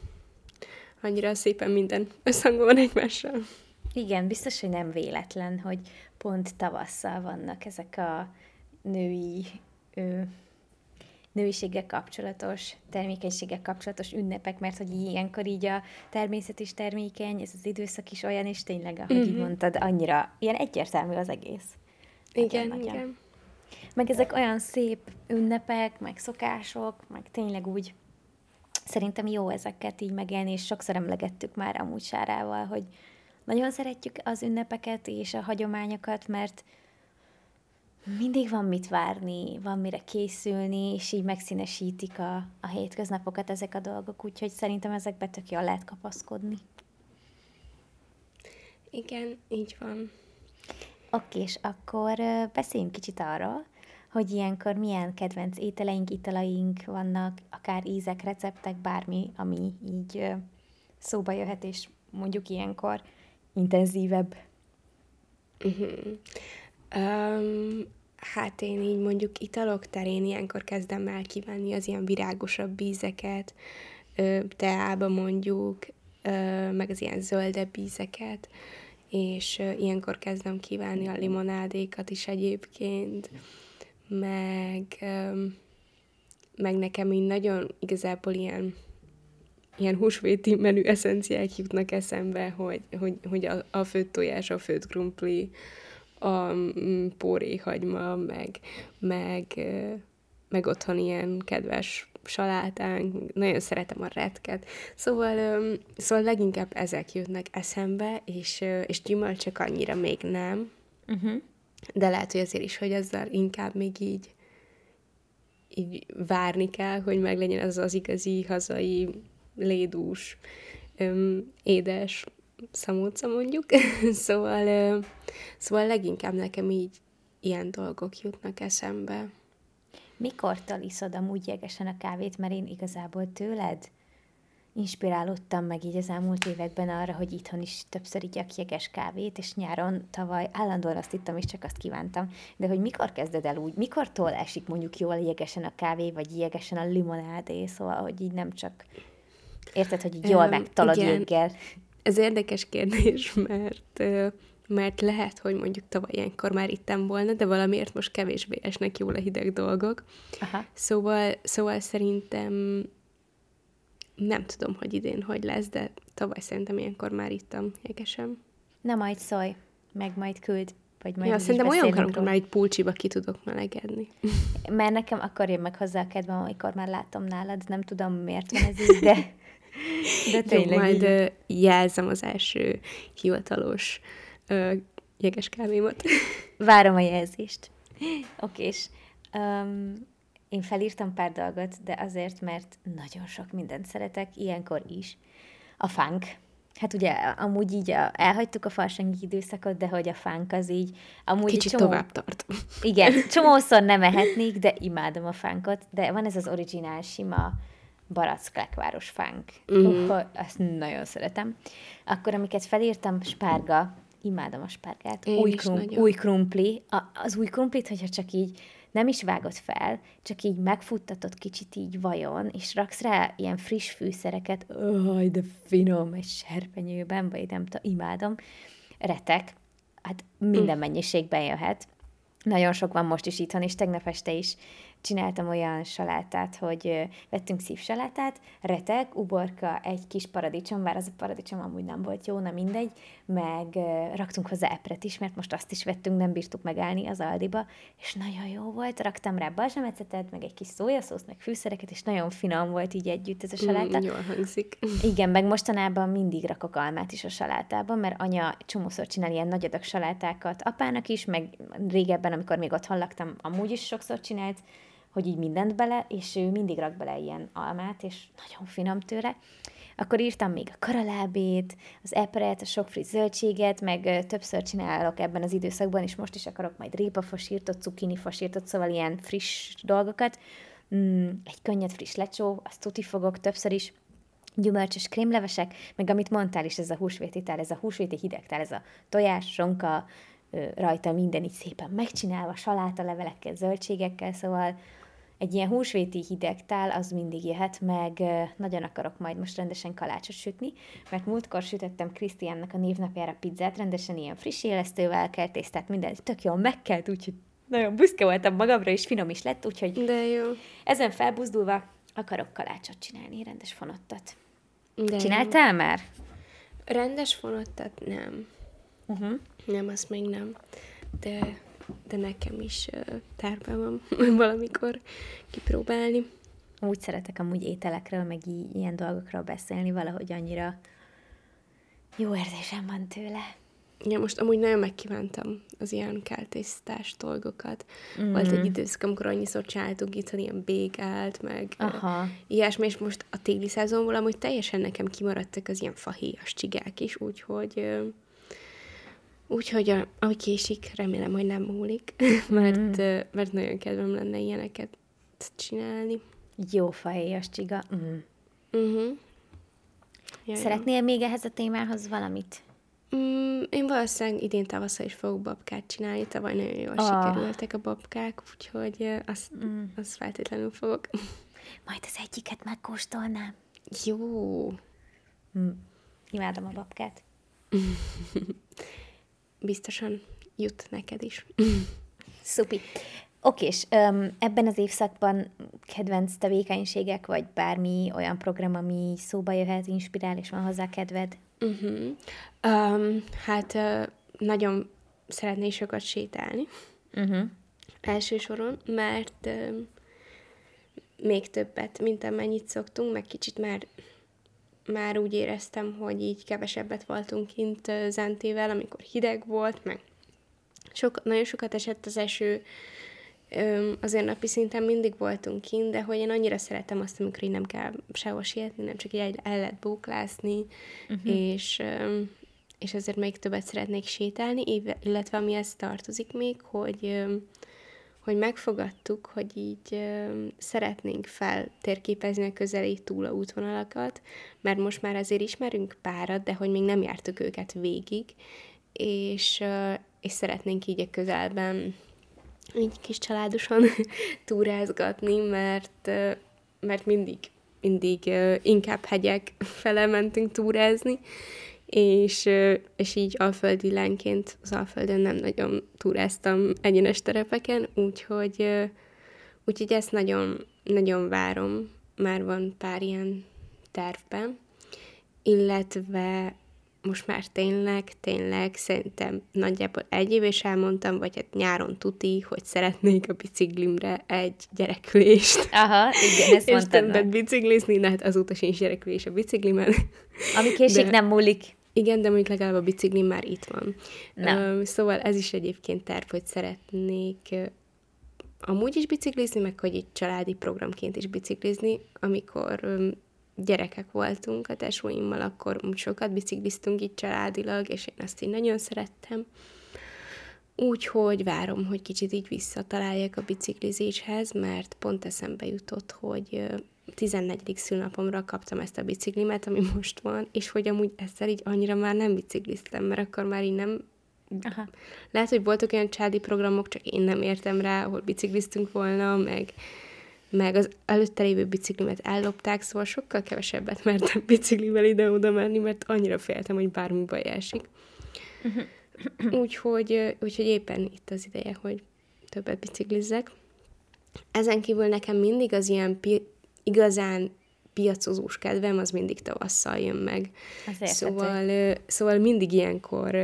annyira szépen minden összhangban van egymással. Igen, biztos, hogy nem véletlen, hogy pont tavasszal vannak ezek a női nőiséggel kapcsolatos, termékenységgel kapcsolatos ünnepek, mert hogy ilyenkor így a természet is termékeny, ez az időszak is olyan, és tényleg, ahogy így mhm. mondtad, annyira ilyen egyértelmű az egész. Igen, nagyon, igen. Meg ezek olyan szép ünnepek, meg szokások, meg tényleg úgy szerintem jó ezeket így megélni, és sokszor emlegettük már amúgy Sárával, hogy nagyon szeretjük az ünnepeket és a hagyományokat, mert mindig van mit várni, van mire készülni, és így megszínesítik a, a hétköznapokat ezek a dolgok, úgyhogy szerintem ezekbe tök jól lehet kapaszkodni. Igen, így van. Oké, és akkor beszéljünk kicsit arról, hogy ilyenkor milyen kedvenc ételeink, italaink vannak, akár ízek, receptek, bármi, ami így szóba jöhet, és mondjuk ilyenkor intenzívebb. Uh-huh. Um, hát én így mondjuk italok terén ilyenkor kezdem el kívánni az ilyen virágosabb ízeket, teába mondjuk, meg az ilyen zöldebb ízeket, és ilyenkor kezdem kívánni a limonádékat is egyébként, meg, meg nekem így nagyon igazából ilyen ilyen húsvéti menü eszenciák jutnak eszembe, hogy, hogy, hogy a, a főtt tojás, a főtt krumpli, a mm, póréhagyma, meg, meg, meg otthon ilyen kedves salátánk, nagyon szeretem a retket. Szóval, szóval leginkább ezek jutnak eszembe, és, és gyümölcsök annyira még nem. Uh-huh. De lehet, hogy azért is, hogy ezzel inkább még így, így várni kell, hogy meglegyen az az igazi, hazai, lédús, öm, édes szamóca mondjuk. szóval, szóval leginkább nekem így ilyen dolgok jutnak eszembe. Mikor iszod amúgy jegesen a kávét, mert én igazából tőled inspirálódtam meg így az elmúlt években arra, hogy itthon is többször igyak jeges kávét, és nyáron tavaly állandóan azt ittam, és csak azt kívántam. De hogy mikor kezded el úgy, mikortól esik mondjuk jól jegesen a kávé, vagy jegesen a limonádé, szóval, hogy így nem csak Érted, hogy jól um, megtalad igen ez érdekes kérdés, mert, mert lehet, hogy mondjuk tavaly ilyenkor már ittem volna, de valamiért most kevésbé esnek jól a hideg dolgok. Aha. Szóval, szóval szerintem nem tudom, hogy idén hogy lesz, de tavaly szerintem ilyenkor már ittam jegesem. Na majd szólj, meg majd küld. Vagy majd ja, szerintem olyan amikor már egy pulcsiba ki tudok melegedni. Mert nekem akkor jön meg hozzá a kedvem, amikor már látom nálad, nem tudom miért van ez így, de, de tényleg Jó, majd így. jelzem az első hivatalos uh, jeges kávémat. Várom a jelzést. Okés. Um, én felírtam pár dolgot, de azért, mert nagyon sok mindent szeretek, ilyenkor is. A funk. Hát ugye amúgy így a, elhagytuk a farsangi időszakot, de hogy a fánk az így amúgy Kicsit csomó, tovább tart. Igen, csomószor nem ehetnék, de imádom a fánkot, de van ez az originál sima barack fánk. Mm. Uh, azt nagyon szeretem. Akkor, amiket felírtam, spárga, imádom a spárgát, új, krum, új krumpli, a, az új krumplit, hogyha csak így nem is vágod fel, csak így megfuttatod kicsit így vajon, és raksz rá ilyen friss fűszereket, Aj, de finom, egy serpenyőben, vagy nem tudom, imádom, retek, hát minden mm. mennyiségben jöhet. Nagyon sok van most is itthon, és tegnap este is csináltam olyan salátát, hogy vettünk szívsalátát, retek, uborka, egy kis paradicsom, bár az a paradicsom amúgy nem volt jó, nem mindegy, meg raktunk hozzá epret is, mert most azt is vettünk, nem bírtuk megállni az Aldiba, és nagyon jó volt, raktam rá balzsamecetet, meg egy kis szójaszószt, meg fűszereket, és nagyon finom volt így együtt ez a saláta. Mm, jól hangzik. Igen, meg mostanában mindig rakok almát is a salátában, mert anya csomószor csinál ilyen nagy adag salátákat apának is, meg régebben, amikor még otthon laktam, amúgy is sokszor csinált, hogy így mindent bele, és ő mindig rak bele ilyen almát, és nagyon finom tőle. Akkor írtam még a karalábét, az epret, a sok friss zöldséget, meg többször csinálok ebben az időszakban, és most is akarok majd répafasírtot, cukini fasírtot, szóval ilyen friss dolgokat. Mm, egy könnyed friss lecsó, azt tuti fogok többször is, gyümölcsös krémlevesek, meg amit mondtál is, ez a húsvéti tál, ez a húsvéti hidegtál, ez a tojás, sonka, rajta minden így szépen megcsinálva, saláta levelekkel, zöldségekkel, szóval egy ilyen húsvéti hideg tál, az mindig jöhet, meg nagyon akarok majd most rendesen kalácsot sütni, mert múltkor sütöttem Krisztiánnak a névnapjára pizzát, rendesen ilyen friss élesztővel kell tésztát, minden tök jól megkelt, úgyhogy nagyon büszke voltam magamra, és finom is lett, úgyhogy De jó. ezen felbuzdulva akarok kalácsot csinálni, rendes fonottat. De Csináltál jó. már? Rendes fonottat nem. Uh-huh. Nem, azt még nem. De de nekem is terve van valamikor kipróbálni. Úgy szeretek amúgy ételekről, meg í- ilyen dolgokról beszélni, valahogy annyira jó érzésem van tőle. Ja, most amúgy nagyon megkívántam az ilyen keltésztás dolgokat. Mm. Volt egy időszak, amikor annyiszor csináltunk itt ilyen bégált, meg Aha. Ilyesmi, és most a téli szezonból amúgy teljesen nekem kimaradtak az ilyen fahéjas csigák is, úgyhogy Úgyhogy a, ahogy késik, remélem, hogy nem múlik, mert, mm. mert nagyon kedvem lenne ilyeneket csinálni. Jó fahéjas csiga. Mm. Uh-huh. Jaj, Szeretnél jó. még ehhez a témához valamit? Mm, én valószínűleg idén tavasszal is fogok babkát csinálni, tavaly nagyon jól oh. sikerültek a babkák, úgyhogy azt, mm. azt feltétlenül fogok. Majd az egyiket megkóstolnám. Jó. Mm. Imádom a babkát. biztosan jut neked is. Szupi. Oké, és um, ebben az évszakban kedvenc tevékenységek, vagy bármi olyan program, ami szóba jöhet, inspirál, és van hozzá kedved? Uh-huh. Um, hát uh, nagyon szeretnék sokat sétálni. Uh-huh. Első soron, mert uh, még többet, mint amennyit szoktunk, meg kicsit már már úgy éreztem, hogy így kevesebbet voltunk kint Zentével, amikor hideg volt, meg sok, nagyon sokat esett az eső, azért napi szinten mindig voltunk kint, de hogy én annyira szeretem azt, amikor így nem kell sehol sietni, nem csak így el lehet bóklászni, uh-huh. és, és ezért még többet szeretnék sétálni, illetve ami ezt tartozik még, hogy hogy megfogadtuk, hogy így ö, szeretnénk feltérképezni a közeli túl a útvonalakat, mert most már azért ismerünk párat, de hogy még nem jártuk őket végig, és, ö, és szeretnénk így a közelben így kis családosan túrázgatni, mert, ö, mert mindig, mindig inkább hegyek fele mentünk túrázni, és, és így alföldi lánként az Alföldön nem nagyon túráztam egyenes terepeken, úgyhogy, úgyhogy ezt nagyon, nagyon várom. Már van pár ilyen tervben, illetve most már tényleg, tényleg szerintem nagyjából egy év is elmondtam, vagy hát nyáron tuti, hogy szeretnék a biciklimre egy gyerekülést. Aha, igen, ezt És többet biciklizni, de hát azóta sincs gyerekülés a biciklimen. Ami késik, de... nem múlik. Igen, de mondjuk legalább a biciklim már itt van. Na. Szóval ez is egyébként terv, hogy szeretnék amúgy is biciklizni, meg hogy itt családi programként is biciklizni, amikor gyerekek voltunk a tesóimmal, akkor sokat bicikliztünk itt családilag, és én azt így nagyon szerettem. Úgyhogy várom, hogy kicsit így visszataláljak a biciklizéshez, mert pont eszembe jutott, hogy 14. szülnapomra kaptam ezt a biciklimet, ami most van, és hogy amúgy ezzel így annyira már nem bicikliztem, mert akkor már így nem... Aha. Lehet, hogy voltak olyan csádi programok, csak én nem értem rá, ahol bicikliztünk volna, meg meg az előtte lévő biciklimet ellopták, szóval sokkal kevesebbet mertem biciklivel ide-oda menni, mert annyira féltem, hogy bármi baj esik. úgyhogy, úgyhogy éppen itt az ideje, hogy többet biciklizzek. Ezen kívül nekem mindig az ilyen igazán piacozós kedvem, az mindig tavasszal jön meg. Szóval, szóval mindig ilyenkor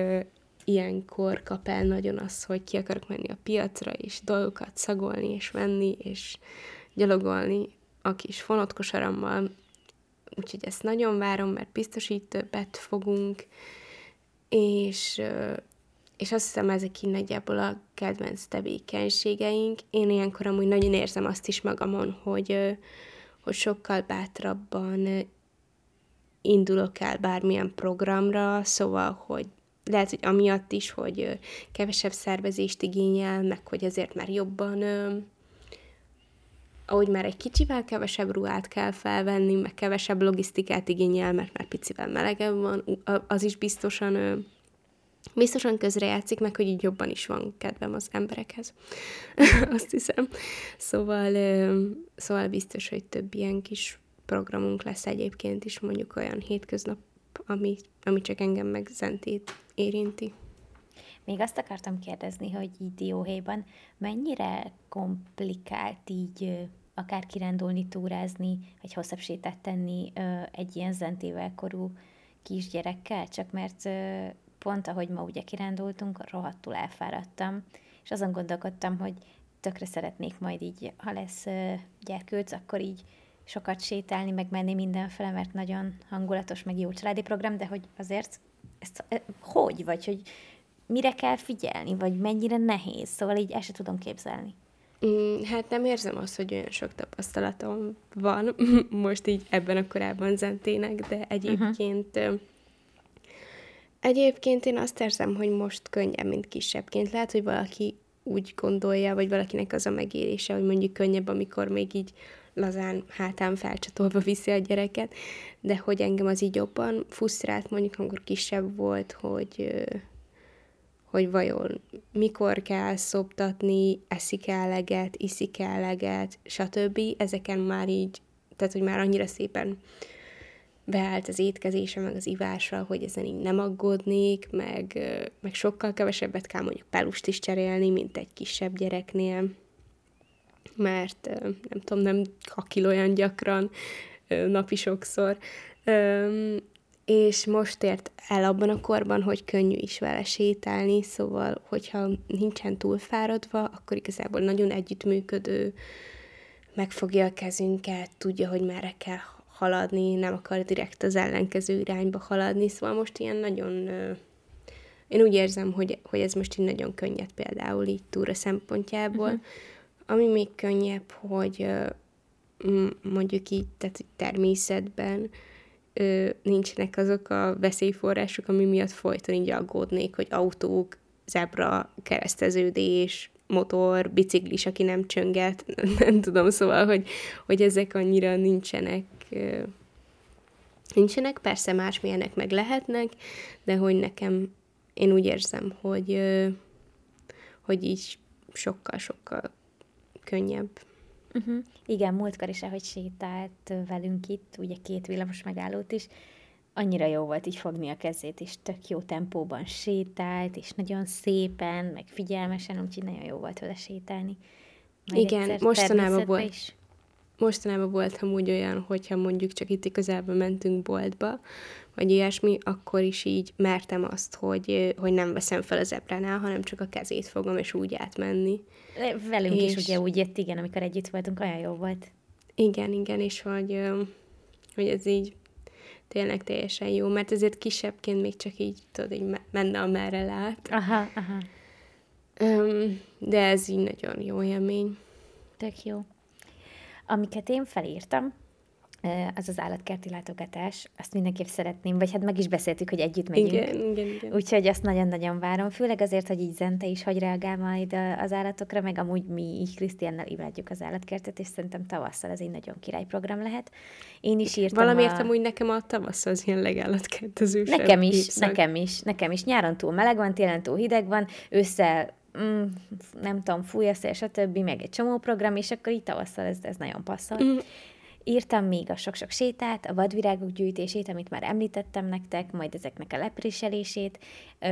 ilyenkor kap el nagyon az, hogy ki akarok menni a piacra, és dolgokat szagolni, és venni, és gyalogolni a kis fonotkosarammal, úgyhogy ezt nagyon várom, mert biztos így többet fogunk, és, és azt hiszem, ezek így nagyjából a kedvenc tevékenységeink. Én ilyenkor amúgy nagyon érzem azt is magamon, hogy, hogy sokkal bátrabban indulok el bármilyen programra, szóval, hogy lehet, hogy amiatt is, hogy kevesebb szervezést igényel, meg hogy azért már jobban ahogy már egy kicsivel kevesebb ruhát kell felvenni, meg kevesebb logisztikát igényel, mert már picivel melegebb van, az is biztosan biztosan közrejátszik, meg hogy így jobban is van kedvem az emberekhez. Azt hiszem. Szóval, szóval biztos, hogy több ilyen kis programunk lesz egyébként is, mondjuk olyan hétköznap, ami, ami csak engem meg Zentét érinti. Még azt akartam kérdezni, hogy így dióhéjban mennyire komplikált így akár kirándulni, túrázni, egy hosszabb sétát tenni egy ilyen zentével korú kisgyerekkel, csak mert pont ahogy ma ugye kirándultunk, rohadtul elfáradtam, és azon gondolkodtam, hogy tökre szeretnék majd így, ha lesz gyerkőc, akkor így sokat sétálni, meg menni mindenfele, mert nagyon hangulatos, meg jó családi program, de hogy azért ezt hogy, vagy hogy mire kell figyelni, vagy mennyire nehéz, szóval így ezt sem tudom képzelni. Mm, hát nem érzem azt, hogy olyan sok tapasztalatom van most így ebben a korában zentének, de egyébként uh-huh. Egyébként én azt érzem, hogy most könnyebb, mint kisebbként. Lehet, hogy valaki úgy gondolja, vagy valakinek az a megérése, hogy mondjuk könnyebb, amikor még így lazán hátán felcsatolva viszi a gyereket, de hogy engem az így jobban fusztrált, mondjuk amikor kisebb volt, hogy hogy vajon mikor kell szoptatni, eszik eleget, iszik eleget, stb. Ezeken már így, tehát hogy már annyira szépen beállt az étkezése, meg az ivása, hogy ezen így nem aggódnék, meg, meg sokkal kevesebbet kell mondjuk pelust is cserélni, mint egy kisebb gyereknél, mert nem tudom, nem kakil olyan gyakran, napi sokszor. És most ért el abban a korban, hogy könnyű is vele sétálni, szóval, hogyha nincsen túl fáradva, akkor igazából nagyon együttműködő, megfogja a kezünket, tudja, hogy merre kell haladni, nem akar direkt az ellenkező irányba haladni, szóval most ilyen nagyon... Én úgy érzem, hogy, hogy ez most így nagyon könnyed például így túra szempontjából. Uh-huh. Ami még könnyebb, hogy mondjuk így, tehát természetben, ö, nincsenek azok a veszélyforrások, ami miatt folyton így aggódnék, hogy autók, zebra, kereszteződés, motor, biciklis, aki nem csönget, nem tudom, szóval, hogy, hogy ezek annyira nincsenek, nincsenek, persze másmilyenek meg lehetnek, de hogy nekem, én úgy érzem, hogy, hogy így sokkal-sokkal könnyebb. Uh-huh. Igen, múltkor is, ahogy sétált velünk itt, ugye két villamos megállót is, annyira jó volt így fogni a kezét, és tök jó tempóban sétált, és nagyon szépen, meg figyelmesen, úgyhogy nagyon jó volt vele sétálni. Majd Igen, mostanában volt. Is. Mostanában volt amúgy olyan, hogyha mondjuk csak itt közelben mentünk boltba, vagy ilyesmi, akkor is így mertem azt, hogy, hogy nem veszem fel az ebránál, hanem csak a kezét fogom, és úgy átmenni. Velünk és... is ugye úgy jött, igen, amikor együtt voltunk, olyan jó volt. Igen, igen, és hogy, hogy ez így tényleg teljesen jó, mert ezért kisebbként még csak így, tudod, így menne, amerre lát. Aha, aha. De ez így nagyon jó élmény. Tök jó. Amiket én felírtam, az az állatkerti látogatás, azt mindenképp szeretném, vagy hát meg is beszéltük, hogy együtt megyünk. Igen, igen, igen. Úgyhogy azt nagyon-nagyon várom, főleg azért, hogy így Zente is hogy reagál majd az állatokra, meg amúgy mi így Krisztiánnal imádjuk az állatkertet, és szerintem tavasszal ez egy nagyon király program lehet. Én is írtam Valamiért a... amúgy nekem a tavasz az ilyen legállatkertezősebb Nekem is, évszak. nekem is, nekem is. Nyáron túl meleg van, télen túl hideg van, ősszel mm, nem tudom, fúj a szél, stb., meg egy csomó program, és akkor így tavasszal ez, ez nagyon passzol. Mm. Írtam még a sok-sok sétát, a vadvirágok gyűjtését, amit már említettem nektek, majd ezeknek a lepréselését,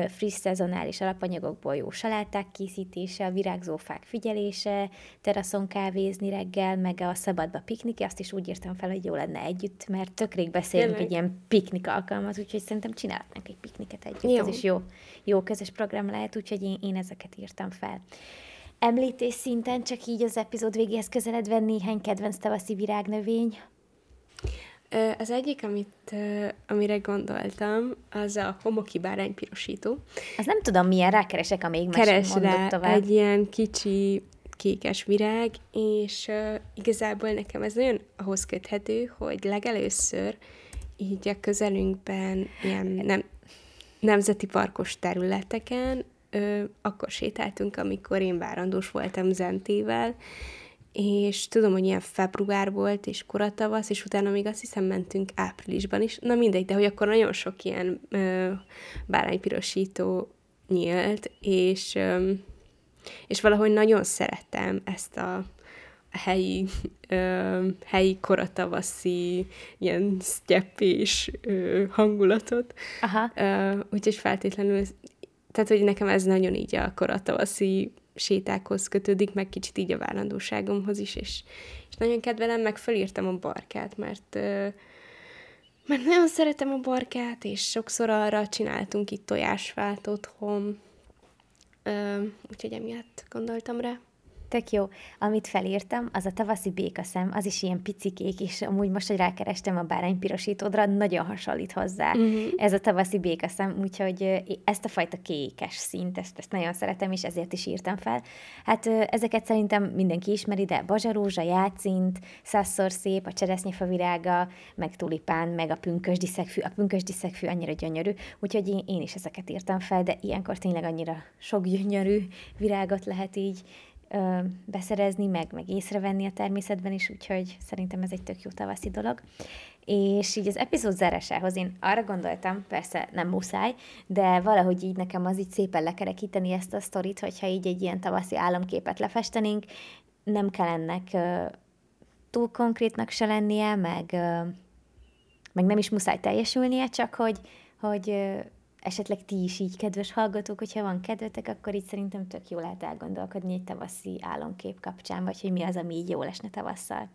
friss szezonális alapanyagokból jó saláták készítése, a virágzófák figyelése, teraszon kávézni reggel, meg a szabadba piknik, azt is úgy írtam fel, hogy jó lenne együtt, mert tök rég beszélünk egy ilyen piknik alkalmat, úgyhogy szerintem csinálhatnánk egy pikniket együtt. Jó. Ez is jó, jó közös program lehet, úgyhogy én, én ezeket írtam fel említés szinten, csak így az epizód végéhez közeledve néhány kedvenc tavaszi virágnövény? Az egyik, amit, amire gondoltam, az a homoki báránypirosító. Az nem tudom, milyen rákeresek, amíg Keres rá tovább. egy ilyen kicsi kékes virág, és uh, igazából nekem ez nagyon ahhoz köthető, hogy legelőször így a közelünkben ilyen nem, nemzeti parkos területeken ö, akkor sétáltunk, amikor én várandós voltam Zentével, és tudom, hogy ilyen február volt, és koratavasz, és utána még azt hiszem mentünk áprilisban is. Na mindegy, de hogy akkor nagyon sok ilyen ö, báránypirosító nyílt, és, ö, és valahogy nagyon szerettem ezt a, helyi, ö, helyi koratavaszi, ilyen sztyeppés hangulatot. Aha. Ö, úgyhogy feltétlenül tehát, hogy nekem ez nagyon így a koratavaszi sétákhoz kötődik, meg kicsit így a várandóságomhoz is, és, és nagyon kedvelem, meg felírtam a barkát, mert mert nagyon szeretem a barkát, és sokszor arra csináltunk itt tojásfát otthon, úgyhogy emiatt gondoltam rá. Tök jó. Amit felírtam, az a tavaszi békaszem, az is ilyen picikék, és amúgy most, hogy rákerestem a báránypirosítódra, nagyon hasonlít hozzá uh-huh. ez a tavaszi békaszem, úgyhogy ezt a fajta kékes szint, ezt, ezt nagyon szeretem, és ezért is írtam fel. Hát ezeket szerintem mindenki ismeri, de bazsarózsa, játszint, százszor szép, a cseresznyefa virága, meg tulipán, meg a pünkös diszekfű. A pünkös diszekfű annyira gyönyörű, úgyhogy én, én is ezeket írtam fel, de ilyenkor tényleg annyira sok gyönyörű virágot lehet így ö, beszerezni, meg, meg észrevenni a természetben is, úgyhogy szerintem ez egy tök jó tavaszi dolog. És így az epizód zárásához én arra gondoltam, persze nem muszáj, de valahogy így nekem az így szépen lekerekíteni ezt a sztorit, hogyha így egy ilyen tavaszi álomképet lefestenénk, nem kell ennek ö, túl konkrétnak se lennie, meg, ö, meg nem is muszáj teljesülnie, csak hogy, hogy esetleg ti is így, kedves hallgatók, hogyha van kedvetek, akkor így szerintem tök jó lehet elgondolkodni egy tavaszi álomkép kapcsán, vagy hogy mi az, ami így jól esne tavasszal.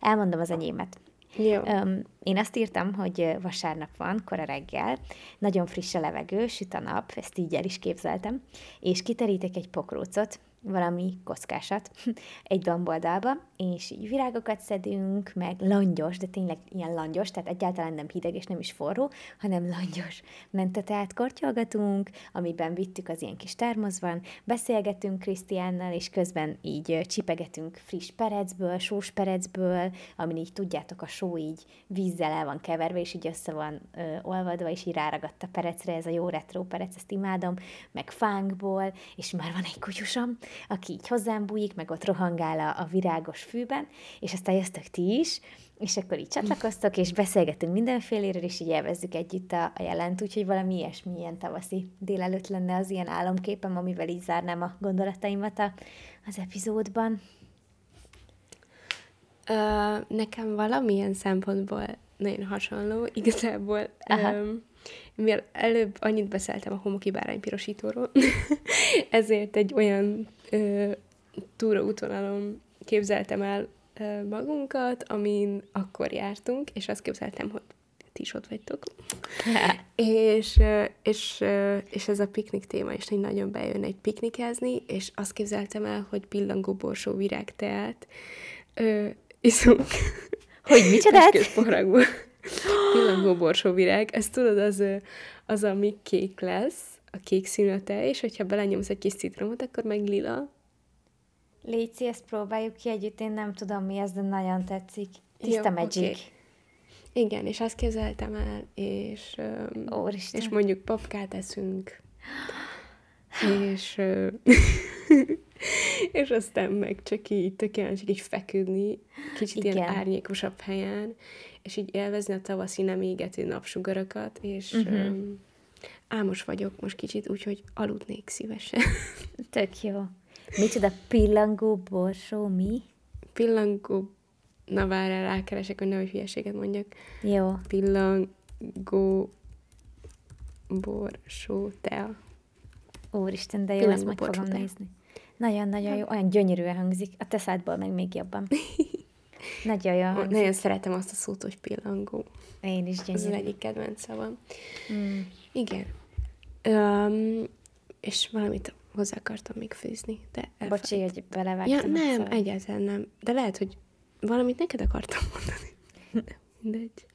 Elmondom az enyémet. Jó. Um, én azt írtam, hogy vasárnap van, kora reggel, nagyon friss a levegő, süt a nap, ezt így el is képzeltem, és kiterítek egy pokrócot, valami kockásat egy domboldalba, és így virágokat szedünk, meg langyos, de tényleg ilyen langyos, tehát egyáltalán nem hideg és nem is forró, hanem langyos mentetát kortyolgatunk, amiben vittük az ilyen kis termoszban, beszélgetünk Krisztiánnal, és közben így csipegetünk friss perecből, sós perecből, amin így tudjátok, a só így vízzel el van keverve, és így össze van ö, olvadva, és így ráragadt a perecre, ez a jó retro perec, ezt imádom, meg fánkból, és már van egy kutyusom, aki így hozzám bújik, meg ott rohangál a, a virágos fűben, és aztán jöttök ti is, és akkor így csatlakoztok, és beszélgetünk mindenféléről, és így élvezzük együtt a, a jelent, úgyhogy valami ilyesmi ilyen tavaszi délelőtt lenne az ilyen álomképem, amivel így zárnám a gondolataimat a, az epizódban. Uh, nekem valamilyen szempontból nagyon hasonló. Igazából um, mivel előbb annyit beszéltem a homoki báránypirosítóról, ezért egy olyan uh, túraútvonalon képzeltem el magunkat, amin akkor jártunk, és azt képzeltem, hogy ti is ott vagytok. és, és, és ez a piknik téma is így nagyon bejön egy piknikezni, és azt képzeltem el, hogy pillangó borsó virágteát ö, iszunk. Hogy micsodát? pillangó borsó virág. Ezt tudod, az, az, ami kék lesz, a kék színete, és hogyha belenyomsz egy kis citromot, akkor meg lila. Léci, ezt próbáljuk ki együtt, én nem tudom mi ez, de nagyon tetszik. Tiszta Jó, Magic. Okay. Igen, és azt képzeltem el, és, um, és mondjuk papkát eszünk, és, és aztán meg csak így tökéletes, így feküdni, kicsit Igen. ilyen árnyékosabb helyen, és így élvezni a tavaszi nem égető napsugarakat, és uh-huh. um, álmos vagyok most kicsit, úgyhogy aludnék szívesen. Tök jó. Micsoda pillangó borsó, mi? Pillangó Na várjál, rákeresek, hogy nehogy hülyeséget mondjak. Jó. Pillangó borsó tea. Úristen, de jó, Pillangó ezt meg fogom tea. nézni. Nagyon-nagyon jó, olyan gyönyörűen hangzik. A te szádból meg még jobban. Nagyon jó hangzik. Nagyon szeretem azt a szót, hogy pillangó. Én is gyönyörű. Ez az egyik kedvenc szavam. Mm. Igen. Um, és valamit hozzá akartam még főzni, de Bocsi, hogy belevágtam. Ja, nem, egyáltalán nem. De lehet, hogy Valamit neked akartam mondani. Mindegy.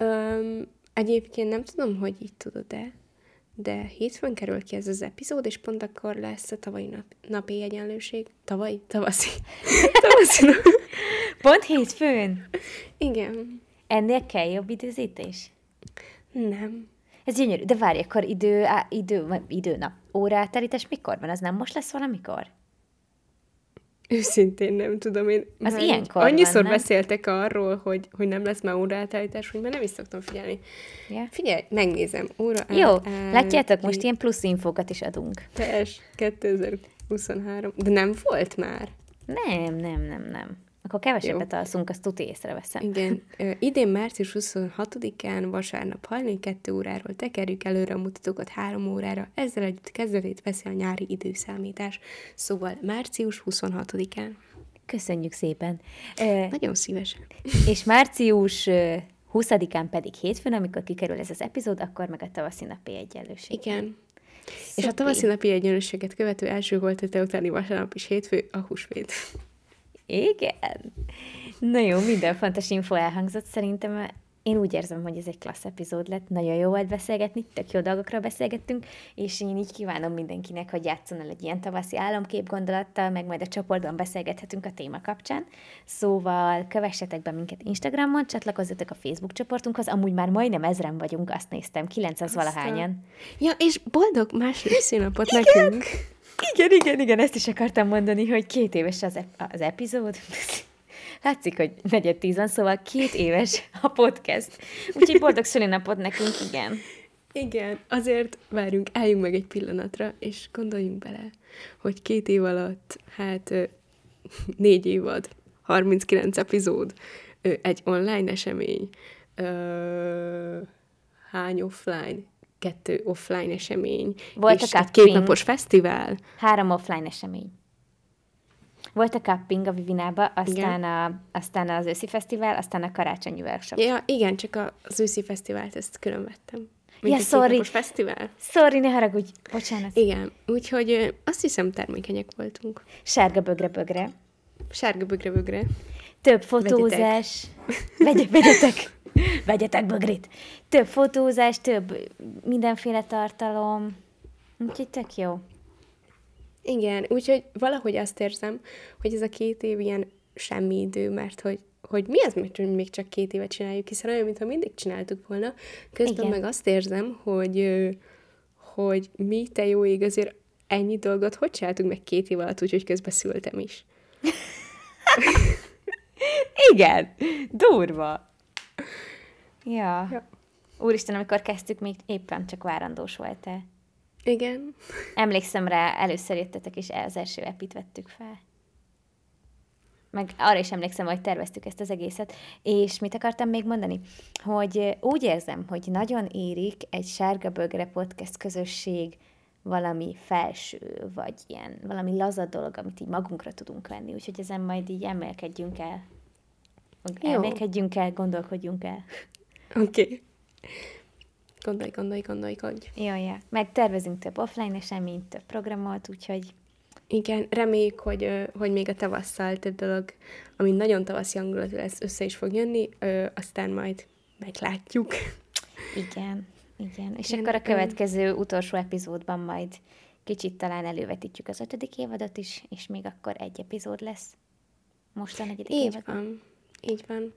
Um, egyébként nem tudom, hogy így tudod-e, de hétfőn kerül ki ez az epizód, és pont akkor lesz a tavalyi nap, napi egyenlőség. Tavaly? Tavaszi. Tavaszi nap. Pont hétfőn? Igen. Ennél kell jobb időzítés? Nem. Ez gyönyörű. De várj, akkor idő, á, idő, idő, órátelítés mikor van? Az nem most lesz valamikor? Őszintén nem tudom, én az ilyenkor annyiszor van, nem? beszéltek arról, hogy, hogy nem lesz már óraátállítás, hogy már nem is szoktam figyelni. Yeah. Figyelj, megnézem. Óra Jó, látjátok, most ilyen plusz infókat is adunk. TS 2023. De nem volt már? Nem, nem, nem, nem. Akkor kevesebbet Jó. alszunk, azt tuti észreveszem. Igen. idén március 26-án vasárnap hajnali 2 óráról tekerjük előre a mutatókat 3 órára, ezzel együtt kezdetét veszi a nyári időszámítás. Szóval március 26-án. Köszönjük szépen. Nagyon szívesen. És március 20-án pedig hétfőn, amikor kikerül ez az epizód, akkor meg a tavaszi napi egyenlőség. Igen. Szopi. És a tavaszi napi egyenlőséget követő első volt a utáni vasárnap is hétfő, a húsvét. Igen. Na jó, minden fontos info elhangzott. Szerintem én úgy érzem, hogy ez egy klassz epizód lett, nagyon jó volt beszélgetni, tök jó dolgokról beszélgettünk, és én így kívánom mindenkinek, hogy játszon el egy ilyen tavaszi álomkép gondolattal, meg majd a csoportban beszélgethetünk a téma kapcsán. Szóval kövessetek be minket Instagramon, csatlakozzatok a Facebook csoportunkhoz, amúgy már majdnem ezren vagyunk, azt néztem, 900 valahányan. Ja, és boldog második színapot nekünk! Igen, igen, igen, ezt is akartam mondani, hogy két éves az, ep- az epizód. Látszik, hogy negyed tíz van, szóval két éves a podcast. Úgyhogy boldog szülinapot nekünk, igen. Igen, azért várjunk, álljunk meg egy pillanatra, és gondoljunk bele, hogy két év alatt, hát négy évad, 39 epizód, egy online esemény, hány offline, kettő offline esemény, Volt és a egy kétnapos fesztivál. Három offline esemény. Volt a cupping a Vivinába, aztán, a, aztán az őszi fesztivál, aztán a karácsonyi workshop. Ja, igen, csak az őszi fesztivált ezt külön vettem. Mint ja, sorry. fesztivál. Sorry, ne haragudj. Bocsánat. Igen, úgyhogy azt hiszem termékenyek voltunk. Sárga bögre-bögre. Sárga bögre-bögre. Több fotózás. Vegyetek. Vegyetek. Vegyetek bögrit! Több fotózás, több mindenféle tartalom. Úgyhogy tök jó. Igen, úgyhogy valahogy azt érzem, hogy ez a két év ilyen semmi idő, mert hogy, hogy mi az, hogy még csak két évet csináljuk, hiszen olyan, mintha mindig csináltuk volna. Közben Igen. meg azt érzem, hogy, hogy mi, te jó ég, azért ennyi dolgot hogy csináltunk meg két év alatt, úgyhogy közben szültem is. Igen, durva. Ja. ja. Úristen, amikor kezdtük, még éppen csak várandós volt-e. Igen. Emlékszem rá, először jöttetek, és az első epit vettük fel. Meg arra is emlékszem, hogy terveztük ezt az egészet. És mit akartam még mondani? Hogy úgy érzem, hogy nagyon érik egy Sárga Bögre podcast közösség valami felső, vagy ilyen valami laza dolog, amit így magunkra tudunk venni. Úgyhogy ezen majd így emelkedjünk el. Emelkedjünk el, gondolkodjunk el. Oké. Okay. Gondolj, gondolj, hogy. Jó, ja. Meg tervezünk több offline eseményt, több programot, úgyhogy... Igen, reméljük, hogy, hogy még a tavasszal több dolog, ami nagyon tavaszi hangulatú lesz, össze is fog jönni, aztán majd meglátjuk. Igen, igen. És igen, akkor a következő utolsó epizódban majd kicsit talán elővetítjük az ötödik évadot is, és még akkor egy epizód lesz. Most a negyedik Így évadban. van. Így van.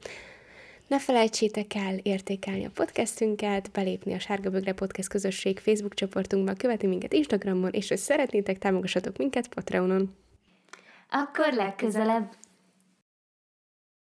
Ne felejtsétek el értékelni a podcastünket, belépni a Sárga Bögre Podcast közösség Facebook csoportunkba, követni minket Instagramon, és ha szeretnétek, támogassatok minket Patreonon. Akkor legközelebb!